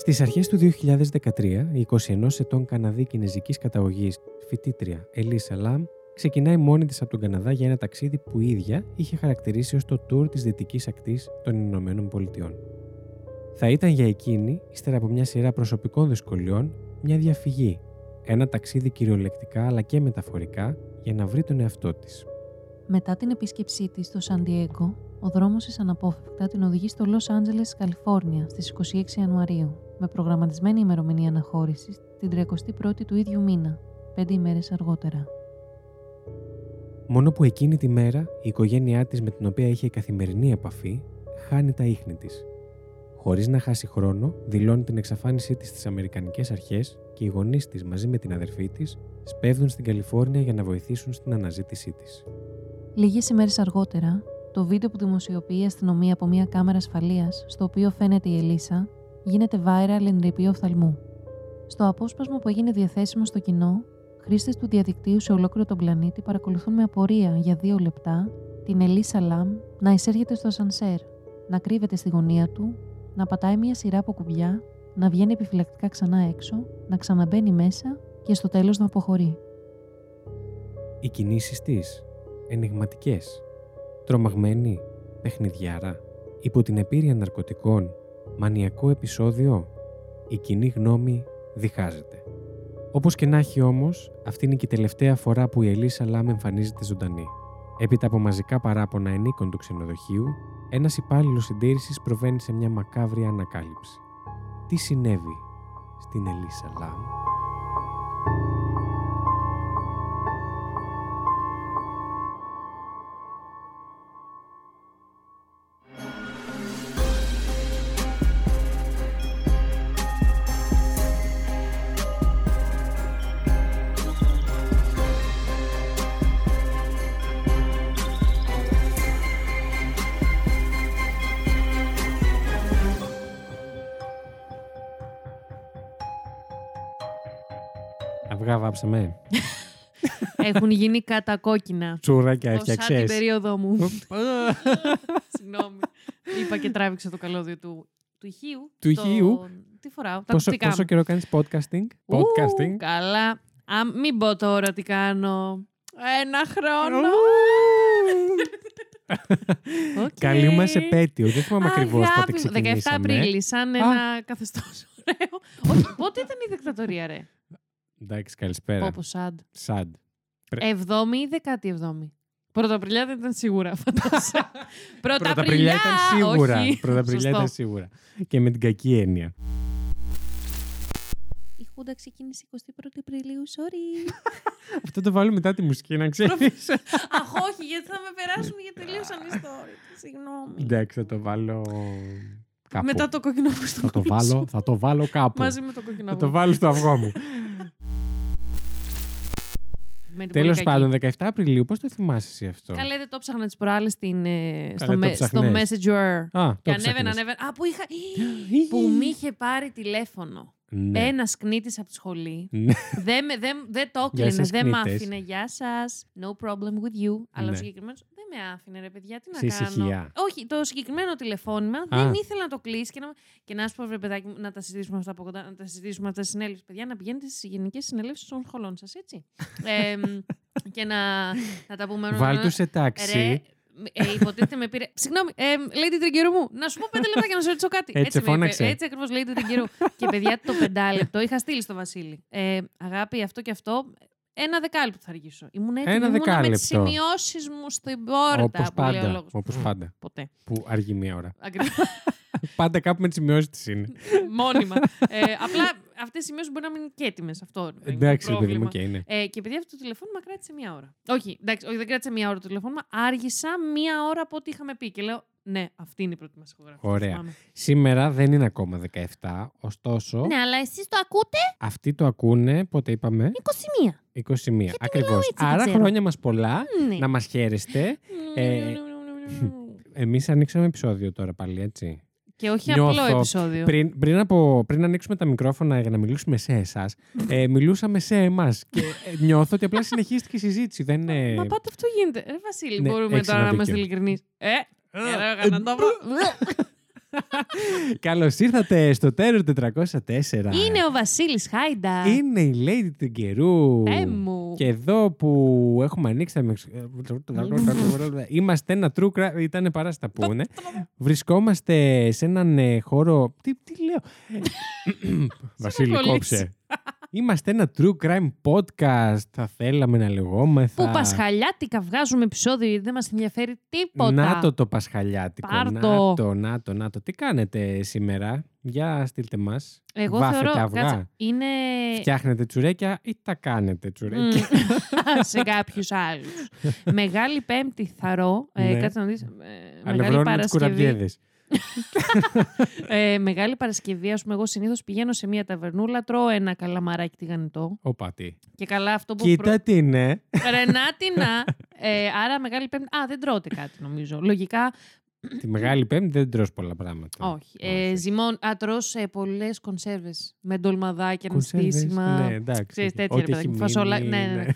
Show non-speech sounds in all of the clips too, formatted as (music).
Στις αρχές του 2013, η 21 ετών Καναδή κινέζικης καταγωγής φοιτήτρια Ελίσα Λαμ ξεκινάει μόνη της από τον Καναδά για ένα ταξίδι που η ίδια είχε χαρακτηρίσει ως το tour της δυτικής ακτής των Ηνωμένων Πολιτειών. Θα ήταν για εκείνη, ύστερα από μια σειρά προσωπικών δυσκολιών, μια διαφυγή, ένα ταξίδι κυριολεκτικά αλλά και μεταφορικά για να βρει τον εαυτό της. Μετά την επίσκεψή της στο Σαντιέγκο, ο δρόμος της αναπόφευκτα την οδηγεί στο Λος Άντζελες, Καλιφόρνια, στις 26 Ιανουαρίου, με προγραμματισμένη ημερομηνία αναχώρησης την 31η του ίδιου μήνα, πέντε ημέρες αργότερα. Μόνο που εκείνη τη μέρα η οικογένειά της με την οποία είχε καθημερινή επαφή χάνει τα ίχνη της. Χωρίς να χάσει χρόνο, δηλώνει την εξαφάνισή της στις Αμερικανικές αρχές και οι γονείς της μαζί με την αδερφή της σπέβδουν στην Καλιφόρνια για να βοηθήσουν στην αναζήτησή της. Λίγες ημέρες αργότερα, το βίντεο που δημοσιοποιεί η αστυνομία από μια κάμερα ασφαλείας, στο οποίο φαίνεται η Ελίσσα, γίνεται viral εν ρηπεί οφθαλμού. Στο απόσπασμα που έγινε διαθέσιμο στο κοινό, χρήστες του διαδικτύου σε ολόκληρο τον πλανήτη παρακολουθούν με απορία για δύο λεπτά την Ελίσσα Λαμ να εισέρχεται στο σανσέρ, να κρύβεται στη γωνία του, να πατάει μια σειρά από κουμπιά, να βγαίνει επιφυλακτικά ξανά έξω, να ξαναμπαίνει μέσα και στο τέλος να αποχωρεί. Οι κινήσεις της, ενηγματικές, τρομαγμένη, παιχνιδιάρα, υπό την επίρρεια ναρκωτικών, μανιακό επεισόδιο, η κοινή γνώμη διχάζεται. Όπως και να έχει όμως, αυτή είναι και η τελευταία φορά που η Ελίσσα Λάμ εμφανίζεται ζωντανή. Έπειτα από μαζικά παράπονα ενίκων του ξενοδοχείου, ένας υπάλληλος συντήρησης προβαίνει σε μια μακάβρια ανακάλυψη. Τι συνέβη στην Ελίσσα Λάμ; Αυγά βάψαμε. Έχουν γίνει κατακόκκινα. Τσουρέκια Σαν την έφτιαξες. περίοδο μου. Συγγνώμη. Είπα και τράβηξα το καλώδιο του, του ηχείου. Του Το- ηχείου; Τι φοράω, τα Πόσο, ακουστικά πόσο μου. καιρό κάνεις podcasting? Ου, Podcasting; καλά. Α, μην πω τώρα τι κάνω. Ένα χρόνο. Οκ. Καλή μας επέτειο. Δεν θυμάμαι ακριβώς πότε Αγάπη μου, 17 ξεκινήσαμε. Απρίλη, σαν ένα καθεστώς ωραίο. Όχι, πότε ήταν η δικτατορία, ρε; Εντάξει, καλησπέρα. Όπω σαντ. Σαντ. 7η ή 17η. Πρωτοαπριλιά δεν ήταν σίγουρα, (laughs) φαντάζομαι. Πρωταπριλιά ήταν σίγουρα. όχι. Πρωταπριλιά Σωστό. ήταν σίγουρα. Και με την κακή έννοια. Η Χούντα ξεκίνησε 21η Απριλίου, sorry. (laughs) Αυτό το βάλω μετά τη μουσική, να ξέρεις. (laughs) Αχ, όχι, γιατί θα με περάσουν για τελείω ανιστόρυτη. Συγγνώμη. Εντάξει, θα το βάλω κάπου. Μετά το κόκκινο που στο Θα το κόλλο σου. βάλω, θα το βάλω κάπου. Μαζί με το κόκκινο Θα αυγό. το βάλω στο αυγό μου. Με την Τέλος πολύ κακή. πάντων, 17 Απριλίου, πώς το θυμάσαι εσύ αυτό; Καλέ, δεν το ψάχνα τις προάλλες στην, ε, στο, το με- στο ψάχνες. Messenger. Α, Και το ανέβαινα, ψάχνεις. ανέβαινα. Α, που είχα. (gasps) που μη είχε πάρει τηλέφωνο. Ναι. Ένας κνήτης από τη σχολή. (laughs) Ναι. δεν, με- δεν, δεν το Γεια έκλεινε, σας, δεν με κνήτες. άφηνε. Γεια σας. No problem with you. Αλλά ο Ναι. συγκεκριμένο δεν με άφηνε, ρε παιδιά. Τι Σε να κάνω. ησυχία. Όχι, το συγκεκριμένο τηλεφώνημα δεν ήθελα να το κλείσει και να, και να σου πω, ρε παιδάκι, μου, να τα συζητήσουμε αυτά από κοντά, να τα συζητήσουμε αυτά στη συνέλευση. Παιδιά, να πηγαίνετε στις γενικές συνελεύσεις των σχολών σας, έτσι. (laughs) ε, και να, να τα πούμε. Βάλ του σε τάξη. Ρε, ε, υποτίθεται με πήρε. Συγγνώμη, ε, Lady Τριγκερού μου, να σου πω πέντε λεπτά για να σου ρωτήσω κάτι. Έτσι με είπε. φώναξε. Έτσι ακριβώς, Lady Τριγκερού. και παιδιά, το πεντάλεπτο είχα στείλει στο Βασίλη. Ε, αγάπη, αυτό και αυτό. Ένα δεκάλεπτο θα αργήσω. Ήμουν έτοιμη. Ένα ήμουνα με δεκάλεπτο. τι σημειώσεις μου στην πόρτα. Όπως που λέει ο πάντα. λόγος. Όπως πάντα. Ποτέ. Που αργεί μία ώρα. Ακριβώς. (laughs) πάντα κάπου με τις σημειώσεις της είναι. (laughs) Μόνιμα. ε, απλά αυτές οι σημειώσεις μπορεί να μείνουν και έτοιμες. Αυτό είναι το Εντάξει, ρε παιδί μου, πρόβλημα. και είναι. Ε, και επειδή αυτό το τηλεφώνημα κράτησε μία ώρα. Όχι, εντάξει, όχι, δεν κράτησε μία ώρα το τηλεφώνημα. Άργησα μία ώρα από ό,τι είχαμε πει. Και λέω, ναι, αυτή είναι η πρώτη μας ηχογράφηση. Ωραία. θυμάμαι. Σήμερα δεν είναι ακόμα 17, ωστόσο Ναι, αλλά εσείς το ακούτε; Αυτοί το ακούνε, πότε είπαμε, 21. 21. Ακριβώς. έτσι, δεν Άρα ξέρω. χρόνια μας πολλά, Ναι. να μας χαίρεστε. Ε, Εμείς ανοίξαμε επεισόδιο τώρα πάλι, έτσι. Και όχι Νιώθω απλό επεισόδιο. Πριν, πριν, από, πριν ανοίξουμε τα μικρόφωνα για να μιλήσουμε σε εσάς, ε, μιλούσαμε σε εμάς. Και ε, νιώθω ότι απλά συνεχίστηκε η συζήτηση. Δεν είναι. Μα πάτε αυτό γίνεται. Ρε Βασίλη, Ναι, μπορούμε έχεις τώρα ένα να είμαστε δίκιο. ειλικρινείς. Ε, έλεγα να το βρω. Καλώς ήρθατε στο Terror 404. Είναι ο Βασίλης Χάιντα. Είναι η Lady του καιρού. Θεέ μου. Και εδώ που έχουμε ανοίξει τα μεξ- (laughs) Είμαστε ένα true crime. Ήταν παράστα που είναι. Βρισκόμαστε σε έναν ε, χώρο. Τι, τι λέω; (laughs) Βασίλη, κολλήσει. κόψε. Είμαστε ένα true crime podcast. Θα θέλαμε να λεγόμεθα. Που πασχαλιάτικα βγάζουμε επεισόδιο γιατί δεν μας ενδιαφέρει τίποτα. Να το το Πασχαλιάτικο. Πάρ' να το. το, να το, να το. Τι κάνετε σήμερα; Για στείλτε μας. Εγώ Βάφετε θεωρώ. αυγά. κάτσε, είναι. Φτιάχνετε τσουρέκια ή τα κάνετε τσουρέκια; Μμ, (laughs) σε κάποιους άλλους. (laughs) Μεγάλη Πέμπτη θαρώ. Ε, Ναι. κάτσε να δεις. Ε, μεγάλη Αλευρώνουμε τους Παρασκευή. Κουραμπιέδες. (laughs) ε, μεγάλη Παρασκευή, ας πούμε, εγώ συνήθως πηγαίνω σε μια ταβερνούλα, τρώω ένα καλαμαράκι τηγανιτό. Όπα τι. Και καλά αυτό που. Κοίτα τι είναι. Ρενάτινα. Ε, άρα μεγάλη Πέμπτη. Α, δεν τρώτε κάτι νομίζω. Λογικά, Τη Μεγάλη Πέμπτη δεν τρως πολλά πράγματα. όχι. Ε, ζυμών, α, τρως σε πολλές κονσέρβες. Με ντολμαδάκια, Κονσέρβες, νηστίσιμα. Ναι, εντάξει. Ξέρεις, τέτοια, ρε Ό,τι παιδάκι έχει μου. Φασολά- μείνει, ναι, ναι,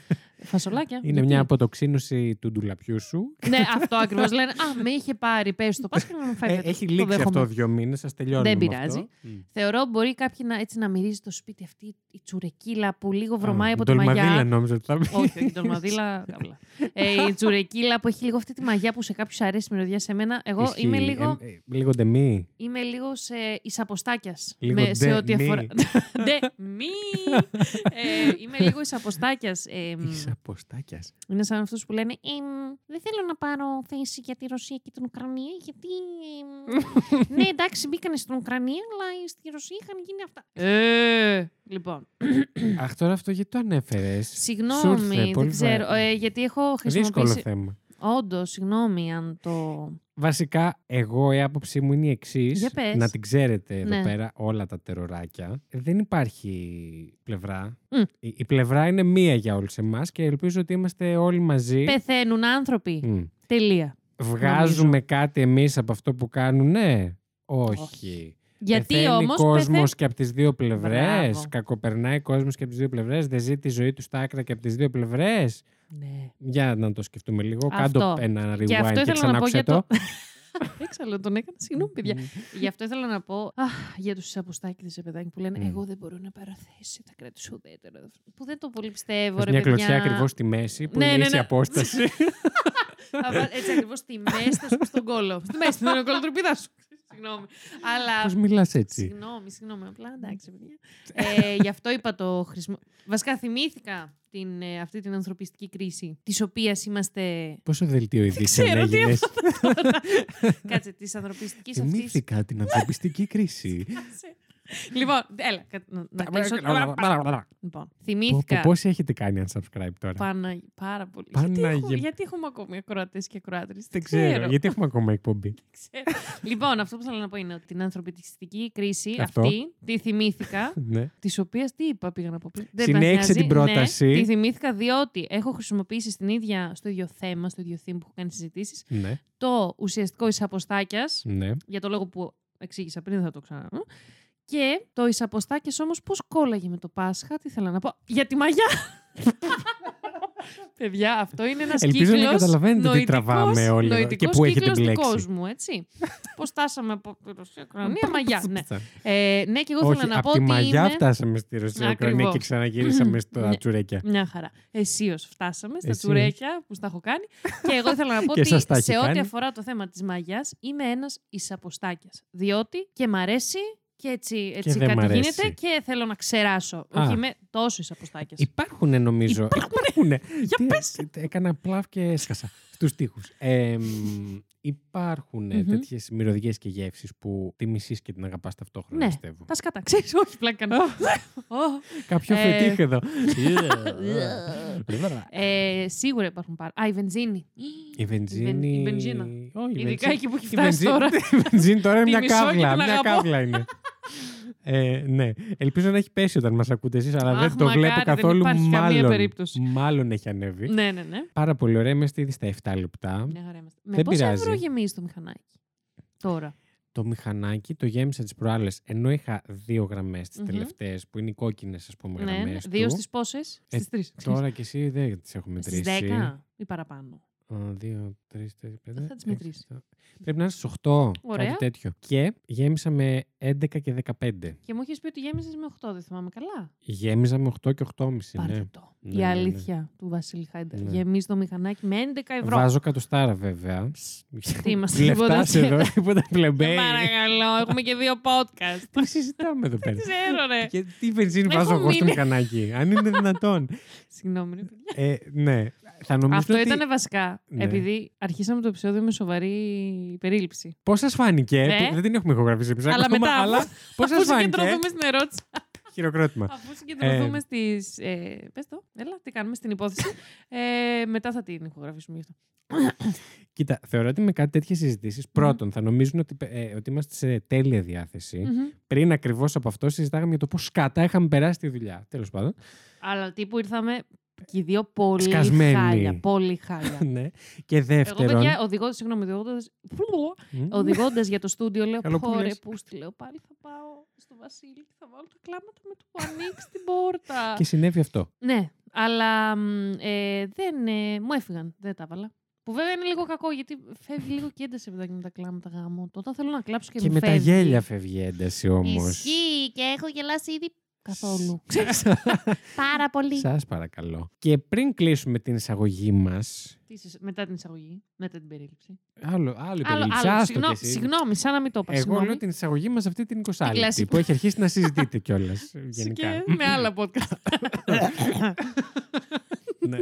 Φασολάκια. Είναι γιατί; μια αποτοξίνωση του ντουλαπιού σου. ναι, αυτό ακριβώς λένε. Α, με είχε πάρει. Πες το Πάσχα να μου φάει. Ε, φέτος. έχει Το λήξει δέχομαι. αυτό δύο μήνες, σα τελειώνουμε. Δεν με πειράζει. αυτό. Μμ. Θεωρώ μπορεί κάποιοι να, έτσι, να μυρίζει το σπίτι αυτή η τσουρεκίλα που λίγο βρωμάει Α, από τη ντολμαδίλα μαγιά. νόμιζα ότι θα πει. όχι, όχι, ντολμαδίλα. καύλα. ε, η τσουρεκίλα που έχει λίγο αυτή τη μαγιά που σε κάποιους αρέσει η μυρωδιά σε μένα. Εγώ Ισχύει. είμαι λίγο, Ε, ε, λίγο ντεμή. είμαι λίγο σε εισαποστάκιας. Λίγο σε ντε ό,τι μη. αφορά. (laughs) Ντε μη. ε, είμαι λίγο εισαποστάκιας. Ε, Τη αποστάκια. είναι σαν αυτούς που λένε «Εμ, Δεν θέλω να πάρω θέση για τη Ρωσία και την Ουκρανία, γιατί. εμ, (laughs) ναι, εντάξει, μπήκανε στην Ουκρανία, αλλά στη Ρωσία είχαν γίνει αυτά. Ε, λοιπόν, Αχ, τώρα αυτό γιατί το ανέφερες. συγγνώμη, δεν ξέρω. Ε, γιατί έχω Δύσκολο χρησιμοποιήσει. θέμα. Όντως, συγγνώμη αν το. Βασικά, εγώ η άποψή μου είναι η εξής. Για πες. Να την ξέρετε εδώ Ναι. πέρα όλα τα τεροράκια. Δεν υπάρχει πλευρά. Μμ. Η, η πλευρά είναι μία για όλους εμάς και ελπίζω ότι είμαστε όλοι μαζί. Πεθαίνουν άνθρωποι. Μμ. Τελεία. Βγάζουμε κάτι εμείς από αυτό που κάνουν, ναι. Όχι. Όχι. Γιατί Πεθαίνει όμως. κόσμος και από τις δύο πλευρές. Μπράβο. Κακοπερνάει κόσμος και από τις δύο πλευρές. Δεν ζει τη ζωή του στα άκρα και από τις δύο πλευρές. Ναι. Για να το σκεφτούμε λίγο. Αυτό. Κάντο ένα rewind Και αυτό ήθελα να πω ξανάκουσε για το. το. (laughs) Έξαλλο, τον έκανα. Συγγνώμη, παιδιά. Μμ. Γι' αυτό ήθελα να πω αχ, για τους αποστάκιδε σε παιδάκι που λένε Μμ. Εγώ δεν μπορώ να παραθέσει, θα κρατήσω ουδέτερο. Που δεν το πολύ πιστεύω, Έχει ρε μια παιδιά. κλωτσιά ακριβώς στη μέση που Ναι, είναι ναι, ίση ναι. απόσταση. (laughs) Θα βά- Έτσι ακριβώς στη μέση, θα σου πω στον κόλο. Στη μέση, στην κολοτροπίδα σου. Συγγνώμη. Αλλά. Πώς μιλάς έτσι; Συγγνώμη, συγγνώμη. Απλά εντάξει, παιδιά. ε, γι' αυτό είπα το χρησιμο... Βασικά θυμήθηκα την, ε, αυτή την ανθρωπιστική κρίση, της οποίας είμαστε. Πόσο δελτίο ειδήσεων ξέρω τι έγινες; Κάτσε, της ανθρωπιστικής αυτής. Θυμήθηκα την ανθρωπιστική κρίση. Λοιπόν, έλα. κα- Να, να κλείσω. Λοιπόν, Πω, θυμήθηκα. πω, Πόσοι έχετε κάνει unsubscribe τώρα; Πάνα, πάρα πολύ. Γιατί, Παναγία- έχουμε, γιατί έχουμε ακόμη ακροατές και ακροάτρε. Δεν ξέρω. Γιατί έχουμε ακόμα εκπομπή; (laughs) λοιπόν, αυτό που θέλω να πω είναι ότι την ανθρωπιστική κρίση Αυτό. αυτή τη θυμήθηκα. (laughs) Ναι. Της οποίας τι είπα, πήγα να πω πριν. Δεν Συνέχισε μας νοιάζει. την πρόταση. Ναι, τη θυμήθηκα διότι έχω χρησιμοποιήσει στην ίδια, στο ίδιο θέμα, στο ίδιο theme που έχω κάνει συζητήσεις, Ναι. το ουσιαστικό εισαποστάκιας, Ναι. για το λόγο που εξήγησα πριν, δεν θα το ξανά. Και το εισαποστάκια όμως πώς κόλλαγε με το Πάσχα, τι ήθελα να πω. Για τη μαγιά! (laughs) Παιδιά, αυτό είναι ένας κύκλο. Ελπίζω να καταλαβαίνετε τι τραβάμε όλοι εδώ και πού έχετε του μπλέξει. κόσμου, έτσι. Πώς φτάσαμε από τη Ρωσία, Ουκρανία, μαγιά. Ναι. Ε, ναι, και εγώ Όχι, ήθελα να από πω τη ότι. μαγιά είμαι... φτάσαμε στη Ρωσία Ουκρανία Ακριβώς. και ξαναγυρίσαμε (laughs) στα Ναι. τσουρέκια. Μια χαρά. Εσείω φτάσαμε στα Εσείως. τσουρέκια που στα έχω κάνει. και εγώ ήθελα να (laughs) πω Και ότι σας τα έχει σε ό,τι κάνει. αφορά το θέμα της μαγιάς, είμαι ένας εισαποστάκιας. Διότι και μ' αρέσει και έτσι, έτσι δεν μ' κάτι αρέσει. γίνεται και θέλω να ξεράσω. Α. Όχι, είμαι τόσο εισαποστάκια. Υπάρχουν νομίζω. Υπάρχουν. Για πες. Έκανα πλάβ και έσκασα στους τοίχου. Ε, μ, υπάρχουν Μμμ. τέτοιες μυρωδιές και γεύσεις που τη μισεί και την αγαπάς ταυτόχρονα, Ναι. πιστεύω. Τα σκατά, ξέρεις, όχι πλάκα. να- Ω. Κάποιο Ε, φετίχ εδώ. Ε, σίγουρα υπάρχουν πάρα. Α, η βενζίνη. Η βενζίνη. η βενζίνα. Όχι, η Ειδικά βενζίνη- εκεί που έχει η φτάσει βενζίνη- τώρα. Η βενζίνη τώρα είναι Τη μια μισώ και κάβλα. την Μια αγαπώ. κάβλα είναι. Ε, ναι. Ελπίζω να έχει πέσει όταν μας ακούτε εσείς, αλλά Αχ, δεν το μακάρι, βλέπω δεν καθόλου. υπάρχει καμία μάλλον, περίπτωση. μάλλον έχει ανέβει. ναι, ναι, ναι. Πάρα πολύ ωραία. Είμαστε ήδη στα 7 λεπτά. Μια χαρά είμαστε. Με Δεν πόσα πειράζει. ευρώ γεμίζει το μηχανάκι τώρα; Το μηχανάκι το γέμισα τις προάλλες ενώ είχα δύο γραμμές τις Μμμ. τελευταίες που είναι οι κόκκινες, ας πούμε, Ναι, γραμμές. ναι. Δύο στις πόσες, Ε, στις τρεις. Τώρα και εσύ δεν τις έχω Στις μετρήσει. 10 ή παραπάνω. Δύο, τρεις, τέσσερι, πέντε. Θα τις έξι, μετρήσεις. επτά. Πρέπει να είναι στις 8. Ωραία. Κάτι τέτοιο. Και γέμισα με 11 και 15. Και μου έχεις πει ότι γέμισες με 8, δεν θυμάμαι καλά. Γέμιζα με 8 και 8,5. Πάρτε Ναι. το. Ναι, Η ναι, ναι. αλήθεια του Βασίλη Χάιντερ. Ναι. Γεμίζει το μηχανάκι με 11 ευρώ. Βάζω κατοστάρα βέβαια. Τι είμαστε, Λεφτά τίποτα σε εδώ, τίποτα Σε πλεμπέι. Παρακαλώ, έχουμε και δύο podcast. Τι συζητάμε εδώ πέρα; (laughs) Ξέρω, ρε. Και τι βενζίνη Έχω βάζω εγώ στο μείνει. μηχανάκι, αν είναι δυνατόν. Συγγνώμη, ρε παιδιά. Ε, ναι. Θα νομίζω Αυτό ότι... ήταν βασικά. Ναι. Επειδή αρχίσαμε το επεισόδιο με σοβαρή περίληψη. Πώς σας φάνηκε, Ε. που δεν την έχουμε ηχογραφήσει επίσης Αλλά ακόμα, μετά, αλλά πώς Αφού σας φάνηκε; συγκεντρωθούμε στην ερώτηση. Χειροκρότημα. Αφού συγκεντρωθούμε Ε. στις... Ε, πες το, έλα, τι κάνουμε στην υπόθεση. Ε, μετά θα την ηχογραφήσουμε γι' αυτό. Κοίτα, θεωρώ ότι με κάτι τέτοιες συζητήσεις, πρώτον, θα νομίζουν ότι, ε, ότι είμαστε σε τέλεια διάθεση. Μμμ. Πριν ακριβώς από αυτό συζητάγαμε για το πώς σκατά είχαμε περάσει τη δουλειά. Τέλος πάντων. Αλλά τύπου ήρθαμε και οι δύο πολύ Σκασμένοι. χάλια. Πολύ χάλια. (laughs) ναι. Και Εγώ, δεύτερον... παιδιά, οδηγώντας, συγγνώμη, οδηγώντας, Μμ. οδηγώντας για το στούντιο, λέω, Καλό που πω ρε, λες. πούστη, λέω, πάλι θα πάω στο Βασίλη και θα βάλω τα κλάματα με το που ανοίξει την πόρτα. (laughs) Και συνέβη αυτό. Ναι, αλλά μ, ε, δεν, ε, μου έφυγαν, δεν τα έβαλα. Που βέβαια είναι λίγο κακό, γιατί φεύγει λίγο και ένταση παιδάκι με τα κλάματα γάμου. Όταν θέλω να κλάψω και, Και μου με τα φεύγει. γέλια φεύγει η ένταση όμως. Ισχύει και έχω γελάσει ήδη καθόλου. (laughs) Πάρα πολύ. Σας παρακαλώ. Και πριν κλείσουμε την εισαγωγή μας, Τι είσαι- μετά την εισαγωγή, μετά την περίληψη. άλλο, άλλο Άλλο, περίληψη, άλλο, άστο συγγνώμη, κι εσύ. συγγνώμη, σαν να μην το είπα. Εγώ συγγνώμη. λέω την εισαγωγή μας αυτή την 20 κλασική. που έχει αρχίσει να συζητείτε κιόλας. γενικά. Και με άλλα podcast. (laughs) ναι.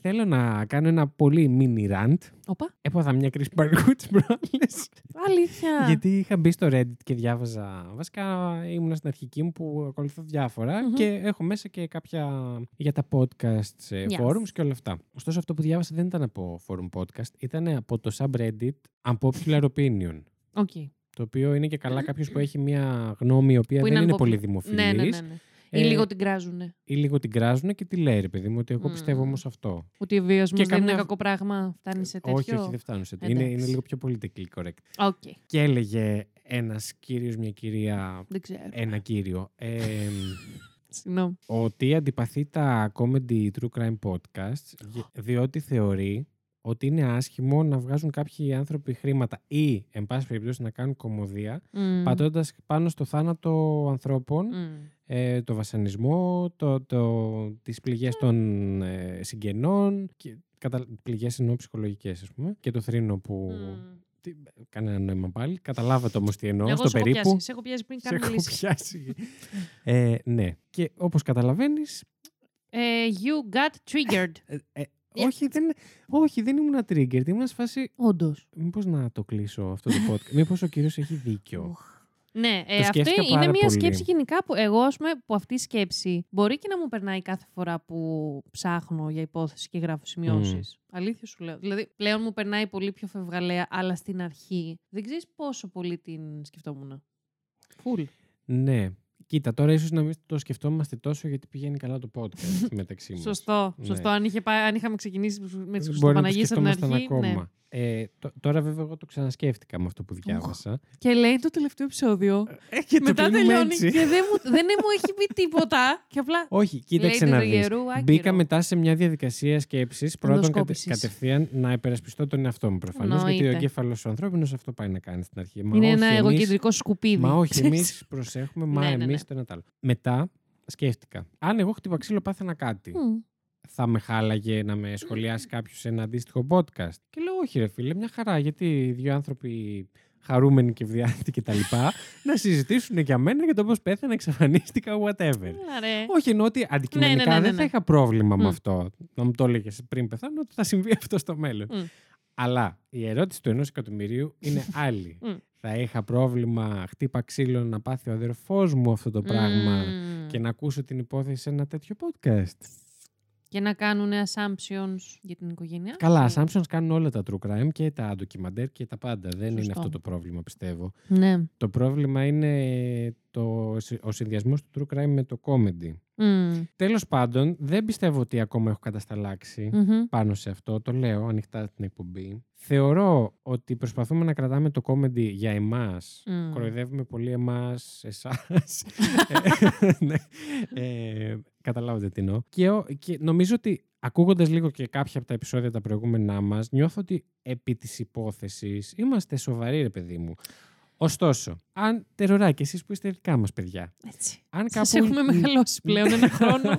Θέλω να κάνω ένα πολύ mini rant. Οπα, Έπαθα μια κρίση παρκού τις προάλλες. αλήθεια. Γιατί είχα μπει στο Reddit και διάβαζα. Βασικά ήμουν στην αρχική μου που ακολουθώ διάφορα Μμμ. και έχω μέσα και κάποια για τα podcasts, ε, Yes. forums και όλα αυτά. Ωστόσο, αυτό που διάβασα δεν ήταν από forum podcast, ήταν από το subreddit Unpopular Opinion. Οκ. Το οποίο είναι και καλά κάποιος που έχει μια γνώμη η οποία Που δεν είναι είναι unpopular. πολύ Ναι, δημοφιλή. ναι, ναι. ναι. Ή Ε, λίγο την κράζουνε. Ή λίγο την κράζουν και τη λέει, ρε παιδί μου, ότι εγώ Μμμ. πιστεύω όμως αυτό. Ότι ο βιασμός και δεν είναι καμιά- κακό πράγμα. Φτάνει σε τέτοιο; Όχι, όχι, δεν φτάνουν σε τέτοιο. Είναι, είναι Εντάξει. λίγο πιο politically correct. Οκ. Και έλεγε ένας κύριος, μια κυρία, Δεν ξέρω. ένας κύριος. Ε, (laughs) Συγγνώμη. ότι αντιπαθεί τα comedy true crime podcasts γε- διότι θεωρεί ότι είναι άσχημο να βγάζουν κάποιοι άνθρωποι χρήματα ή, εν πάση περιπτώσει, να κάνουν κωμωδία Μμ. πατώντας πάνω στο θάνατο ανθρώπων, Μμ. ε, το βασανισμό, το, το, τις πληγές των ε, συγγενών, και, κατα, πληγές εννοώ ψυχολογικές, ας πούμε, και το θρήνο που... Μμ. Τι, κανένα νόημα πάλι. Καταλάβατε όμως τι εννοώ, Εγώ στο σε έχω περίπου. πιάσει. Σε έχω πιάσει πριν Σε κάνω έχω λύση. πιάσει. (laughs) ε, ναι. Και όπως καταλαβαίνεις, Ε, you got triggered. Ε, ε, Yeah. όχι, δεν, όχι, δεν ήμουν triggered. Ήμουν σε φάση. Όντως. Μήπως να το κλείσω αυτό το podcast. Μήπως ο κύριος έχει δίκιο. Ναι, ε, Το αυτό σκέφτηκα είναι πάρα μια πολύ. σκέψη γενικά που εγώ, ας πούμε, που αυτή η σκέψη μπορεί και να μου περνάει κάθε φορά που ψάχνω για υπόθεση και γράφω σημειώσεις. Αλήθεια σου λέω. Δηλαδή, πλέον μου περνάει πολύ πιο φευγαλέα, αλλά στην αρχή δεν ξέρεις πόσο πολύ την σκεφτόμουν. Φουλ. ναι. Κοίτα, τώρα ίσως να μην το σκεφτόμαστε τόσο γιατί πηγαίνει καλά το podcast (laughs) μεταξύ μας. Σωστό. Ναι. Σωστό. Αν, είχε πάει, αν είχαμε ξεκινήσει με τι Μπορεί να το Χριστουγεννιάτικε από την σκεφτόμασταν αρχή. ακόμα. Ναι. Ε, τω- τώρα βέβαια εγώ το ξανασκέφτηκα με αυτό που διάβασα. Και λέει το τελευταίο επεισόδιο. Ε, και το Μετά κλείνουμε τελειώνει έτσι. και δεν μου, δεν μου έχει πει τίποτα. Και απλά. Όχι, κοίταξε λέει να του δεις. γερού άκυρο. Μπήκα μετά σε μια διαδικασία σκέψης. Πρώτον, κατε, Ενδοσκόπησης. κατευθείαν να υπερασπιστώ τον εαυτό μου προφανώς. Γιατί ο Εννοείται. εγκέφαλος ο ανθρώπινος αυτό πάει να κάνει στην αρχή. Μα Είναι όχι ένα εμείς- εγωκεντρικό σκουπίδι. Μα όχι, εμείς ξέρεις. (laughs) προσέχουμε, μα Ναι, ναι, εμείς ναι. το ένα το άλλο. Μετά σκέφτηκα, αν εγώ χτύπα ξύλο πάθαινα κάτι, Μμ. θα με χάλαγε να με σχολιάσει κάποιος σε ένα αντίστοιχο podcast; Και λέω, Όχι, ρε φίλε, μια χαρά. Γιατί δύο άνθρωποι χαρούμενοι και ευδιάθετοι και τα λοιπά, (laughs) να συζητήσουν για μένα για το πώς πέθανα, εξαφανίστηκα, whatever. Έλα, ρε. Όχι, εννοώ ότι αντικειμενικά ναι, ναι, δεν ναι. θα είχα πρόβλημα με Μμ. αυτό. Να μου το έλεγες πριν πεθάνω ότι θα συμβεί αυτό στο μέλλον. Μμ. Αλλά η ερώτηση του ενός εκατομμυρίου είναι άλλη. Μμ. Θα είχα πρόβλημα χτύπα ξύλο να πάθει ο αδερφός μου αυτό το πράγμα Μμμ. και να ακούσω την υπόθεση σε ένα τέτοιο podcast. Και να κάνουν assumptions για την οικογένειά. Καλά, σου. assumptions κάνουν όλα τα true crime και τα ντοκιμαντέρ και τα πάντα. Δεν είναι Σωστό. αυτό το πρόβλημα, πιστεύω. Ναι. Το πρόβλημα είναι το, ο συνδυασμός του true crime με το comedy. Μμμ. Τέλος πάντων, δεν πιστεύω ότι ακόμα έχω κατασταλάξει Μμμ. πάνω σε αυτό. Το λέω ανοιχτά στην εκπομπή. Θεωρώ ότι προσπαθούμε να κρατάμε το comedy για εμάς. Μμ. Κοροϊδεύουμε πολύ εμάς, εσάς. Ε, (laughs) ναι. Ε, καταλάβατε τι εννοώ. Και, ο- και νομίζω ότι ακούγοντας λίγο και κάποια από τα επεισόδια τα προηγούμενά μας, νιώθω ότι επί της υπόθεσης είμαστε σοβαροί ρε παιδί μου. Ωστόσο, αν τεροράκι, εσείς που είστε δικά μας παιδιά, Έτσι. αν Σας κάπου... έχουμε μεγαλώσει πλέον ένα χρόνο.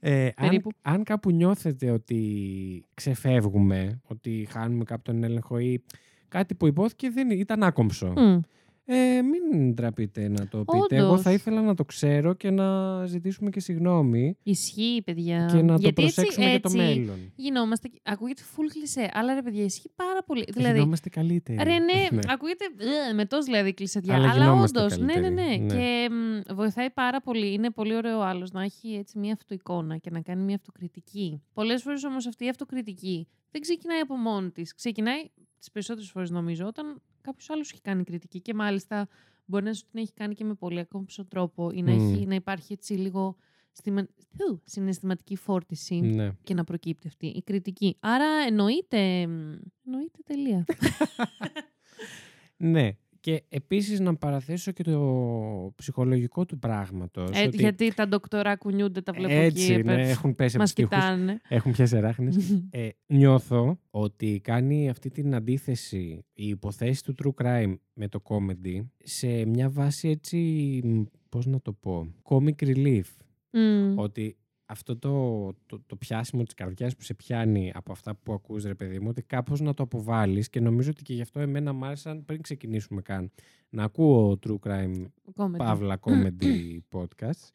ε, αν, Περίπου. αν κάπου νιώθετε ότι ξεφεύγουμε, ότι χάνουμε κάπου τον έλεγχο ή κάτι που υπόθηκε δεν ήταν άκομψο. Μμ. Ε, μην ντραπείτε να το πείτε. Εγώ Όντως. θα ήθελα να το ξέρω και να ζητήσουμε και συγγνώμη Ισχύει, παιδιά. και να το Γιατί έτσι- προσέξουμε για το έτσι μέλλον. Γινόμαστε. Ακούγεται full κλισέ. Αλλά ρε, παιδιά, ισχύει πάρα πολύ. Δηλαδή, Γινόμαστε καλύτεροι. Ρε, ναι, (laughs) Ναι. ακούγεται ε, με τόσο δηλαδή κλεισεδιά. Αλλά Αλλά, γινόμαστε όντως, ναι, ναι, ναι. καλύτεροι. Ναι. Και μ, βοηθάει πάρα πολύ. Είναι πολύ ωραίο άλλος να έχει έτσι μια αυτοεικόνα και να κάνει μια αυτοκριτική. Πολλές φορές όμως αυτή η αυτοκριτική δεν ξεκινάει από μόνη της. Ξεκινάει τις περισσότερες φορές νομίζω όταν κάποιος άλλος έχει κάνει κριτική και μάλιστα μπορεί να σου την έχει κάνει και με πολύ ακόμψο τρόπο ή να, Μμ. έχει, να υπάρχει έτσι λίγο στιμα- Θου, συναισθηματική φόρτιση Ναι. και να προκύπτει αυτή η κριτική. Άρα εννοείται. μ, Εννοείται τελεία. (laughs) ναι. Και επίσης να παραθέσω και το ψυχολογικό του πράγματος. Ε, ότι Γιατί τα ντοκτορά κουνιούνται, τα βλέπω έτσι, εκεί. ναι, έχουν πέσει από Μας τους τοίχους. κοιτάνε. Έχουν πιάσει αράχνες. (laughs) Ε, νιώθω ότι κάνει αυτή την αντίθεση η υποθέση του true crime με το comedy σε μια βάση έτσι, μ, πώς να το πω, comic relief. Μμ. Ότι αυτό το, το, το πιάσιμο της καρδιάς που σε πιάνει από αυτά που ακούς ρε παιδί μου, ότι κάπως να το αποβάλεις και νομίζω ότι και γι' αυτό εμένα μ' άρεσαν πριν ξεκινήσουμε καν να ακούω true crime Comedy. παύλα (laughs) comedy podcast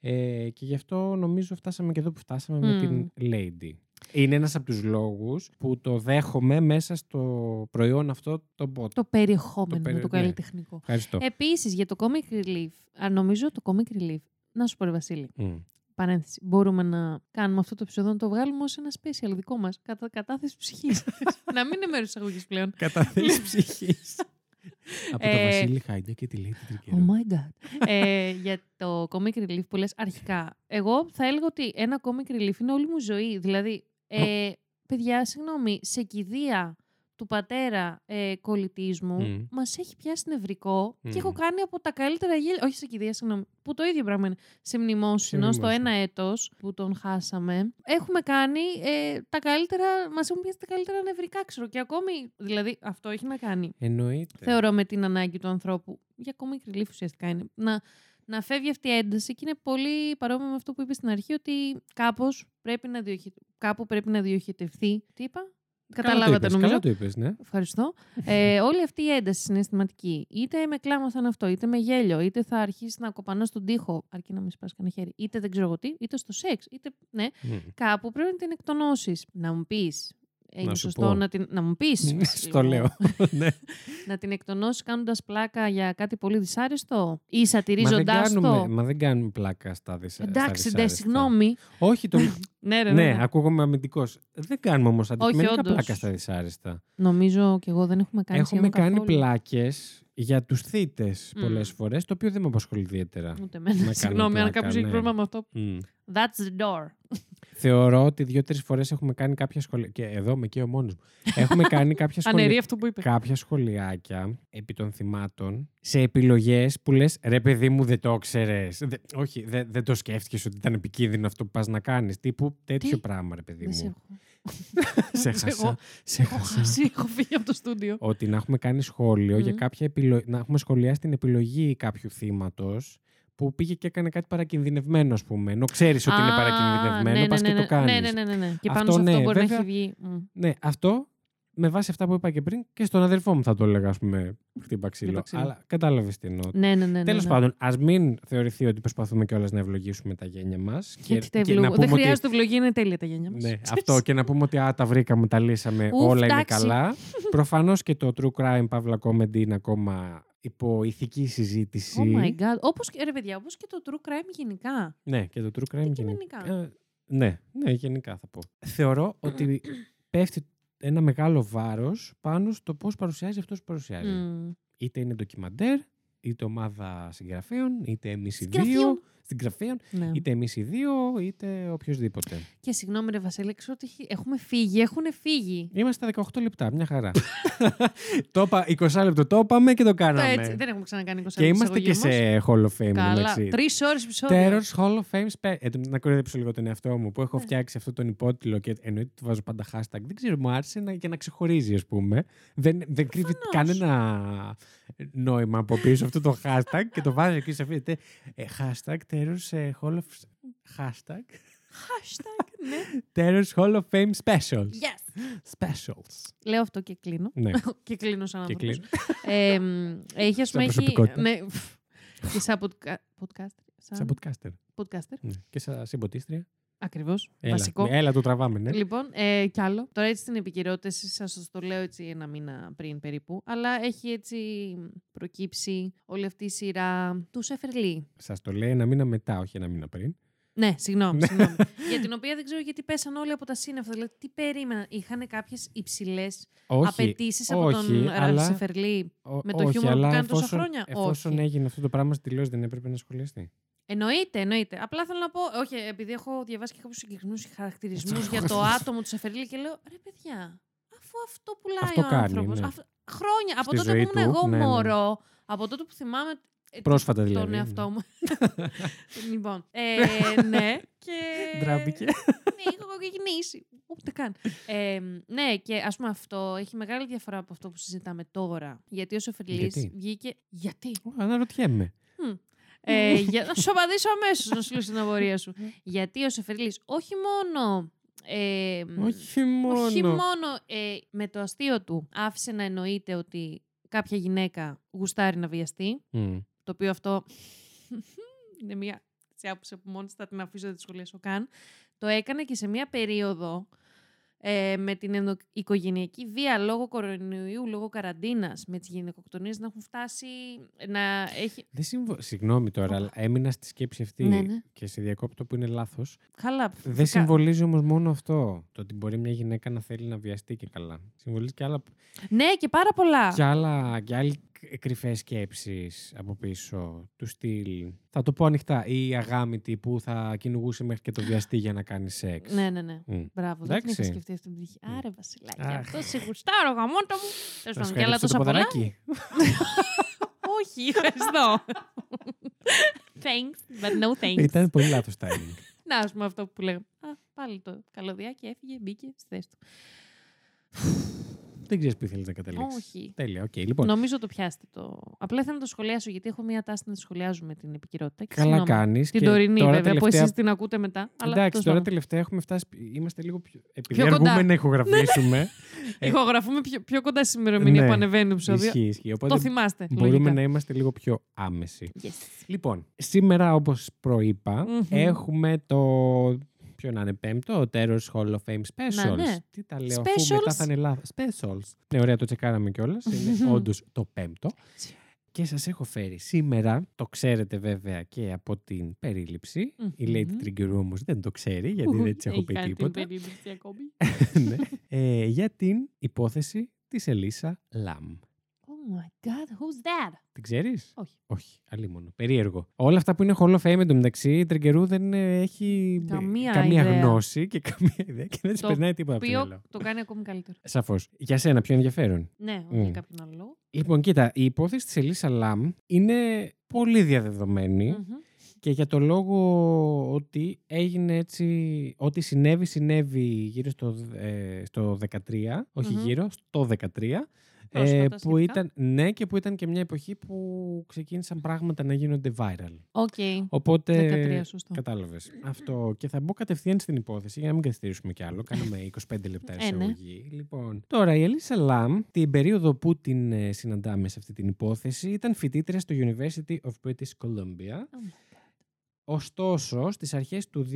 ε, και γι' αυτό νομίζω φτάσαμε και εδώ που φτάσαμε με Μμ. την Lady. Είναι ένας από τους λόγους που το δέχομαι μέσα στο προϊόν αυτό το bot. Το περιεχόμενο, περι- το ναι. καλλιτεχνικό. Ευχαριστώ. Επίσης, για το comic relief, α, νομίζω το comic relief. Να σου πω, ρε Βασίλη, Μμ. Παρένθεση. Μπορούμε να κάνουμε αυτό το επεισόδιο να το βγάλουμε ως ένα special δικό μας. Κατά κατάθεση ψυχής. (laughs) να μην είναι μέρος εισαγωγή πλέον. Καταθέσεις (laughs) ψυχής. από το Ε, Βασίλη Χάιντα και τη Lady Oh Τρικερό. my god. ε, για το comic relief που λες αρχικά. Εγώ θα έλεγα ότι ένα comic relief είναι όλη μου ζωή. Δηλαδή, ε, παιδιά, συγγνώμη, σε κηδεία του πατέρα ε, κολλητής μου, Μμ. μας έχει πιάσει νευρικό και έχω Μμ. κάνει από τα καλύτερα γέλια, όχι σε κηδεία, συγγνώμη, που το ίδιο πράγμα είναι, σε μνημόσυνο, στο μνημόσυνο. ένα έτος που τον χάσαμε, έχουμε κάνει ε, τα καλύτερα, μας έχουν πιάσει τα καλύτερα νευρικά, ξέρω, και ακόμη, δηλαδή, αυτό έχει να κάνει Εννοείται. θεωρώ με την ανάγκη του ανθρώπου. Για comic relief ουσιαστικά είναι. Να, να φεύγει αυτή η ένταση και είναι πολύ παρόμοιο με αυτό που είπες στην αρχή ότι κάπως πρέπει να, διοχε... κάπου πρέπει να διοχετευθεί. Τι είπα; Καλά Καταλάβατε το είπες, νομίζω. Καλά το είπες, ναι. Ευχαριστώ. ε, όλη αυτή η ένταση συναισθηματική, είτε με κλάμα θα είναι αυτό, είτε με γέλιο, είτε θα αρχίσεις να κοπανάς στον τοίχο, αρκεί να μην σπάσει κανένα χέρι, είτε δεν ξέρω εγώ τι, είτε στο σεξ, είτε. Ναι, Μμ. κάπου πρέπει να την εκτονώσεις. Να μου πεις. Είναι σου σωστό πω. να, την, να μου πεις. Στο λέω. (laughs) Ναι. να την εκτονώσεις κάνοντας πλάκα για κάτι πολύ δυσάρεστο ή Μα δεν, σατυρίζοντά κάνουμε, το. μα δεν κάνουμε πλάκα στα, δυσα... στα Εντάξει, ντε, δυσάρεστα. συγγνώμη. Όχι, το... (laughs) Ναι, ρε, ναι, ναι, ναι. ακούγομαι αμυντικός. Δεν κάνουμε όμως αντικειμενικά όντως. πλάκα στα δυσάρεστα. Νομίζω και εγώ δεν έχουμε κάνει Έχουμε σχεδόν κάνει καθόλου. πλάκες για τους θήτες Μμ. πολλές φορές, το οποίο δεν με απασχολεί ιδιαίτερα. Ούτε εμένα. κάνουμε Συγγνώμη, αν πλάκα, κάποιος έχει ναι. πρόβλημα με αυτό. Μμ. That's the door. Θεωρώ ότι δύο-τρεις φορές έχουμε κάνει κάποια σχολεία. Και εδώ με και ο μόνος μου. έχουμε κάνει κάποια (laughs) Ανερεί σχολεία. αυτό που είπε. κάποια σχολιάκια επί των θυμάτων σε επιλογές που λες: Ρε, παιδί μου, δεν το ξέρες. όχι, δεν δεν το σκέφτηκες ότι ήταν επικίνδυνο αυτό που πας να κάνεις. Τύπου τέτοιο Τι; πράγμα, ρε παιδί Δεν σε μου. (laughs) έχω. σε Εγώ- χάσα. Σε Έχω χάσα. χάσει, έχω φύγει από το στούντιο. ότι να έχουμε κάνει σχόλιο για Μμ. κάποια επιλογή, να έχουμε σχολιάσει την επιλογή κάποιου θύματος που πήγε και έκανε κάτι παρακινδυνευμένο, ας πούμε. Ενώ ξέρεις ότι είναι Α, παρακινδυνευμένο, ναι, πας ναι, και ναι, το κάνεις. Ναι, ναι, ναι, ναι, ναι. Και Αυτό πάνω σε αυτό ναι, μπορεί βέβαια. να έχει βγει. Μμ. Ναι, αυτό με βάση αυτά που είπα και πριν και στον αδερφό μου θα το έλεγα, ας πούμε, χτύπα ξύλο. Χτύπα ξύλο. Αλλά κατάλαβες τι εννοώ. Ναι, ναι, ναι. ναι, Τέλος ναι. πάντων, ας μην θεωρηθεί ότι προσπαθούμε κιόλας να ευλογήσουμε τα γένια μας. (laughs) Γιατί τα ευλογώ. Δεν χρειάζεται ευλογία, είναι τέλεια τα γένια μας. Ναι, (laughs) αυτό και να πούμε ότι α, τα βρήκαμε, τα λύσαμε, Ουφ, όλα είναι εντάξει. καλά. (laughs) Προφανώς και το true crime παύλα comedy είναι ακόμα υπό ηθική συζήτηση. Oh my god. Όπως, και- ρε παιδιά, όπως και το true crime γενικά. Ναι, και το true crime Αντικειμενικά. γενικά. Ε, ναι, ναι, γενικά θα πω. Θεωρώ ότι (clears throat) πέφτει ένα μεγάλο βάρος πάνω στο πώς παρουσιάζει αυτός που παρουσιάζει. Μμ. Είτε είναι ντοκιμαντέρ, είτε ομάδα συγγραφέων, είτε εμείς οι δύο. Συγγραφείων. Συγγραφέων, Ναι. είτε εμείς οι δύο, είτε οποιοδήποτε. Και συγγνώμη, ρε Βασίλη, ξέρω ότι έχει- έχουμε φύγει. Έχουν φύγει. Είμαστε στα 18 λεπτά, μια χαρά. (laughs) το είπα, 20 λεπτό το είπαμε και το Το κάναμε. έτσι, δεν έχουμε ξανακάνει 20 και είμαστε και σε Hall of Fame. Καλά. εντάξει. Τρεις ώρες επεισόδιο. Terror's Hall of Fame Spe- Ε, να κοροϊδέψω λίγο τον εαυτό μου που έχω Ναι. φτιάξει αυτό τον υπότιτλο και εννοείται ότι του βάζω πάντα hashtag. Δεν ξέρω, μου άρεσε να, και να ξεχωρίζει, ας πούμε. Δεν, δεν κρύβει Προφανώς. κανένα νόημα από πίσω αυτό το hashtag και το βάζω εκεί σε αυτή. τη- Ε, hashtag Terror's ε, Hall of Hashtag; Hashtag, ναι. Terror's Hall of Fame Specials. Yes. Specials. Λέω αυτό και κλείνω. Ναι, (laughs) και κλείνω σαν και άνθρωπος. κλείνω. Ε, μ, έχει, ας Σαν πούμε, έχει... προσωπικότητα. Ναι, και σαν podca- podcaster. Σαν Σαν podcaster. podcaster. Ναι. Και σαν συμποτίστρια. Ακριβώς. Έλα, Βασικό. έλα το τραβάμε, ναι. Λοιπόν, ε, κι άλλο. Τώρα έτσι στην επικαιρότητα, σας το λέω έτσι ένα μήνα πριν περίπου, αλλά έχει έτσι προκύψει όλη αυτή η σειρά του Σεφερλί. Σας το λέει ένα μήνα μετά, όχι ένα μήνα πριν. Ναι, συγγνώμη. Ναι. συγγνώμη. (laughs) για την οποία δεν ξέρω γιατί πέσαν όλοι από τα σύννεφα. Δηλαδή, τι περίμεναν. Είχαν κάποιες υψηλές Όχι. απαιτήσεις από όχι, τον αλλά- Ραλφ Σεφερλί. Ο- με το όχι, χιούμορ που αλλά κάνει τόσα εφόσον- χρόνια, Εφόσον όχι. έγινε αυτό το πράγμα στη τηλεόραση, δεν έπρεπε να σχολιαστεί. Εννοείται, εννοείται. Απλά θέλω να πω, όχι, επειδή έχω διαβάσει και κάποιους συγκεκριμένους χαρακτηρισμούς για το άτομο του Σεφερλί και λέω, ρε παιδιά, αφού αυτό πουλάει Αυτό ο κάνει, άνθρωπος. ναι. Χρόνια, από Στη τότε ζωή που ήμουν του, εγώ ναι, ναι. μωρό, από τότε που θυμάμαι. ε, Πρόσφατα τον δηλαδή, εαυτό ναι. μου. (laughs) λοιπόν, ε, (laughs) ναι, και. Ντράπηκε. ναι, έχω ξεκινήσει. Ούτε καν. Ε, ναι, και ας πούμε αυτό έχει μεγάλη διαφορά από αυτό που συζητάμε τώρα. Γιατί ο Σεφερλί Γιατί; βγήκε. Γιατί; Ω, Αναρωτιέμαι. Ε, για να σου απαντήσω αμέσως να σου λύσω την απορία σου. Γιατί ο Σεφερλής όχι μόνο. Ε, Όχι μόνο. όχι μόνο ε, με το αστείο του άφησε να εννοείται ότι κάποια γυναίκα γουστάρει να βιαστεί, Μμ. το οποίο αυτό (laughs) είναι μια σε άποψη που μόνη θα την αφήσω δεν τη σχολιάσω καν. Το έκανε και σε μια περίοδο ε, με την ενδο- οικογενειακή βία λόγω κορονοϊού, λόγω καραντίνας, με τις γυναικοκτονίες να έχουν φτάσει να έχει... Δεν συμβο... Συγγνώμη τώρα, αλλά έμεινα στη σκέψη αυτή Ναι, ναι. και σε διακόπτω που είναι λάθος. Καλά. Δεν φυσικά. συμβολίζει όμως μόνο αυτό. Το ότι μπορεί μια γυναίκα να θέλει να βιαστεί και καλά. Συμβολίζει και άλλα, Ναι, και πάρα πολλά. και άλλα, και άλλοι κρυφές σκέψεις από πίσω. Του στυλ. Θα το πω ανοιχτά. Ή η αγάμητη που θα κυνηγούσε μέχρι και το βιαστή για να κάνει σεξ. Ναι, ναι, ναι. Μμ. Μπράβο, δεν την είχα Εντάξει. σκεφτεί αυτή την πτυχή. Άρε, Βασιλάκι, Αχ. αυτό σε γουστάρω, γαμότο μου. Τέλος Να πάντων, σου και άλλα χαρίσω τόσα το πολλά. ποδαράκι. (laughs) Όχι, ευχαριστώ. Thanks, but no thanks. Ήταν πολύ λάθος timing. (laughs) Να, ας πούμε αυτό που λέγαμε. Α, πάλι το καλωδιάκι έφυγε, μπήκε στη θέση του. Δεν ξέρεις που ήθελες να καταλήξεις. Όχι. Τέλεια, οκ. Λοιπόν, Νομίζω το πιάστε το. Απλά θέλω να το σχολιάσω γιατί έχω μία τάση να τη σχολιάζουμε την επικαιρότητα. Και καλά συγγνώμη. κάνεις. Την τωρινή, βέβαια, που εσείς την ακούτε μετά. Αλλά Εντάξει, τέλος τώρα πάντων. τελευταία έχουμε φτάσει. Είμαστε λίγο πιο. Επειδή Πιο αργούμε κοντά. να ηχογραφήσουμε. ε, Ηχογραφούμε πιο, πιο κοντά στην ημερομηνία Ναι. που ανεβαίνει το επεισόδιο. ισχύει, ισχύει. Το Οπότε θυμάστε. μπορούμε λογικά. να είμαστε λίγο πιο άμεση. Yes. Λοιπόν, σήμερα όπως προείπα, Μμμ. έχουμε το. Ποιο να είναι πέμπτο, ο Terror's Hall of Fame Specials. ναι. Τι τα λέω, αφού μετά Specials. θα είναι λάθος. Specials. Ναι, ωραία, το τσεκάραμε κιόλας. Είναι (laughs) όντως το πέμπτο. Και σας έχω φέρει σήμερα, το ξέρετε βέβαια και από την περίληψη. Η Μμμ. Lady Trigger όμως δεν το ξέρει, γιατί δεν της έχω Έχει πει κάνει την τίποτα. περίληψη ακόμη. (laughs) ναι. ε, για την υπόθεση της Ελίσσα Λαμ. Oh my god, who's that? Την ξέρεις; Όχι. Όχι, αλίμονο. Περίεργο. Όλα αυτά που είναι Hall of Fame εντωμεταξύ, η Τριγκερού δεν ε, έχει ε, Καμία ιδέα. γνώση και καμία ιδέα και δεν της Το περνάει τίποτα από το Οποίο μυαλό. το κάνει ακόμη καλύτερο. Σαφώς. Για σένα πιο ενδιαφέρον. Ναι, όχι Μμ. για κάποιον άλλο λόγο. Λοιπόν, κοίτα, η υπόθεση της Ελίσσα Λαμ είναι πολύ διαδεδομένη. Μμμ. Και για το λόγο ότι έγινε έτσι, ό,τι συνέβη, συνέβη γύρω στο, ε, στο 13, όχι Μμμ. γύρω, στο 13, ε, Πρόσφατα που σχετικά. ήταν, ναι, και που ήταν και μια εποχή που ξεκίνησαν πράγματα να γίνονται viral. Οκ. Οπότε, 13, σωστό. κατάλαβες. Αυτό. Και θα μπω κατευθείαν στην υπόθεση για να μην καθυστερήσουμε κι άλλο. Κάναμε 25 λεπτά Ε, ναι. εισαγωγή. Λοιπόν, τώρα η Ελίσα Λαμ, την περίοδο που την ε, συναντάμε σε αυτή την υπόθεση, ήταν φοιτήτρια στο University of British Columbia. Oh my Ωστόσο, στις αρχές του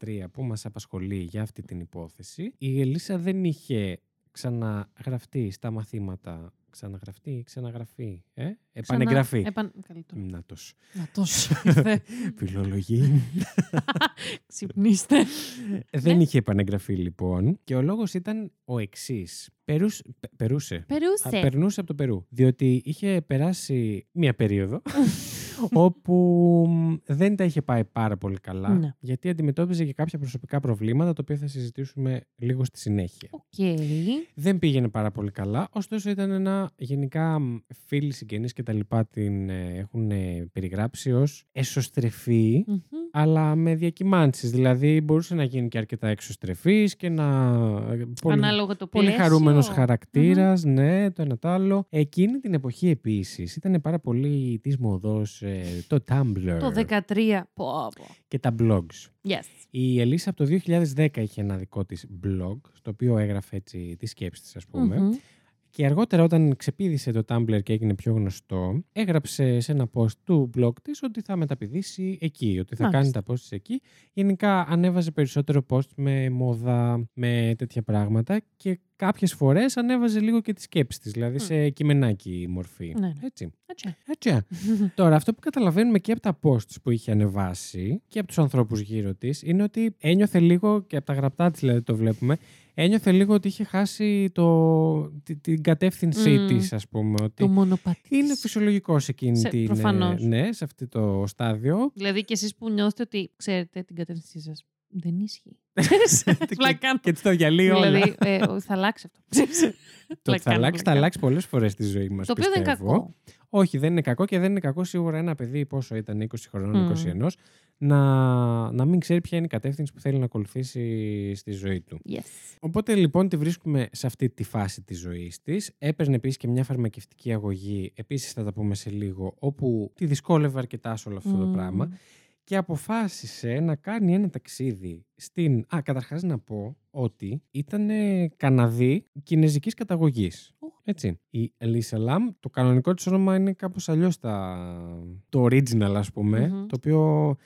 2013 που μας απασχολεί για αυτή την υπόθεση, η Ελίσσα δεν είχε ξαναγραφτεί στα μαθήματα ξαναγραφτεί, ξαναγραφεί. Ε; Επανεγγραφή. Επαν... Καλύτερο. Να τους. Να τόσο ήρθε. (laughs) Φιλολογή. (laughs) Ξυπνήστε. Δεν Ναι. είχε επανεγγραφεί λοιπόν και ο λόγος ήταν ο εξής. Περούς... πε- Περούσε. Α, Περούσε. περνούσε από το Περού. Διότι είχε περάσει μία περίοδο όπου μ, δεν τα είχε πάει πάρα πολύ καλά. Ναι. Γιατί αντιμετώπιζε και κάποια προσωπικά προβλήματα, τα οποία θα συζητήσουμε λίγο στη συνέχεια. Οκ. Δεν πήγαινε πάρα πολύ καλά, ωστόσο ήταν ένα γενικά μ, φίλοι, συγγενείς και τα λοιπά την ε, έχουν ε, περιγράψει ως εσωστρεφή, Μμμ. αλλά με διακυμάνσεις. Δηλαδή μπορούσε να γίνει και αρκετά εξωστρεφής και να... ε, πολύ- Ανάλογα το Πολύ πλαίσιο. χαρούμενος χαρακτήρας, ναι, το ένα το άλλο. Εκείνη την εποχή επίσης ήταν πάρα πολύ της μόδας ε, το Tumblr Το 13. Πω, πω. και τα blogs. Yes. Η Ελίσσα από το 2010 είχε ένα δικό της blog, στο οποίο έγραφε έτσι τις σκέψεις της ας πούμε. Μμμ. Και αργότερα όταν ξεπίδησε το Tumblr και έγινε πιο γνωστό, έγραψε σε ένα post του blog της ότι θα μεταπηδήσει εκεί, ότι θα Μάλιστα. κάνει τα post της εκεί. Γενικά ανέβαζε περισσότερο post με μόδα, με τέτοια πράγματα και κάποιες φορές ανέβαζε λίγο και τις σκέψεις της, δηλαδή Μμ. σε κειμενάκι μορφή. Ναι, ναι. Έτσι. Έτσι. Έτσι. (laughs) Τώρα, αυτό που καταλαβαίνουμε και από τα posts που είχε ανεβάσει και από τους ανθρώπους γύρω της είναι ότι ένιωθε λίγο, και από τα γραπτά της δηλαδή το βλέπουμε, ένιωθε λίγο ότι είχε χάσει το, τη- την κατεύθυνσή Μμ. της, ας πούμε. Ότι Το μονοπάτι. είναι της. φυσιολογικός σε εκείνη Σε- την, ε, προφανώς. ναι, σε αυτό το στάδιο. Δηλαδή και εσείς που νιώθετε ότι ξέρετε την κατεύθυνσή σας. Δεν ισχύει. (laughs) και, Πλάκα κάνω. και στο διαλύει όλα. Δηλαδή, ε, ο- θα αλλάξει αυτό. το πλάκα θα κάνω, αλλάξει, θα πλάκα. αλλάξει πολλές φορές στη ζωή μας, Το οποίο δεν είναι πιστεύω. κακό. Όχι, δεν είναι κακό και δεν είναι κακό σίγουρα ένα παιδί, πόσο ήταν, 20 χρονών, Μμμ. 21, να, να μην ξέρει ποια είναι η κατεύθυνση που θέλει να ακολουθήσει στη ζωή του. Yes. Οπότε λοιπόν τη βρίσκουμε σε αυτή τη φάση της ζωής της. Έπαιρνε επίσης και μια φαρμακευτική αγωγή, επίσης θα τα πούμε σε λίγο, όπου τη δυσκόλευε αρκετά σε όλο αυτό το Μμμ. πράγμα. Και αποφάσισε να κάνει ένα ταξίδι στην... Α, καταρχάς να πω ότι ήταν Καναδί κινέζικης καταγωγής. Οχ. Έτσι. Η Elisa Lam, το κανονικό της όνομα είναι κάπως αλλιώς τα... το original ας πούμε, Μμμ. το οποίο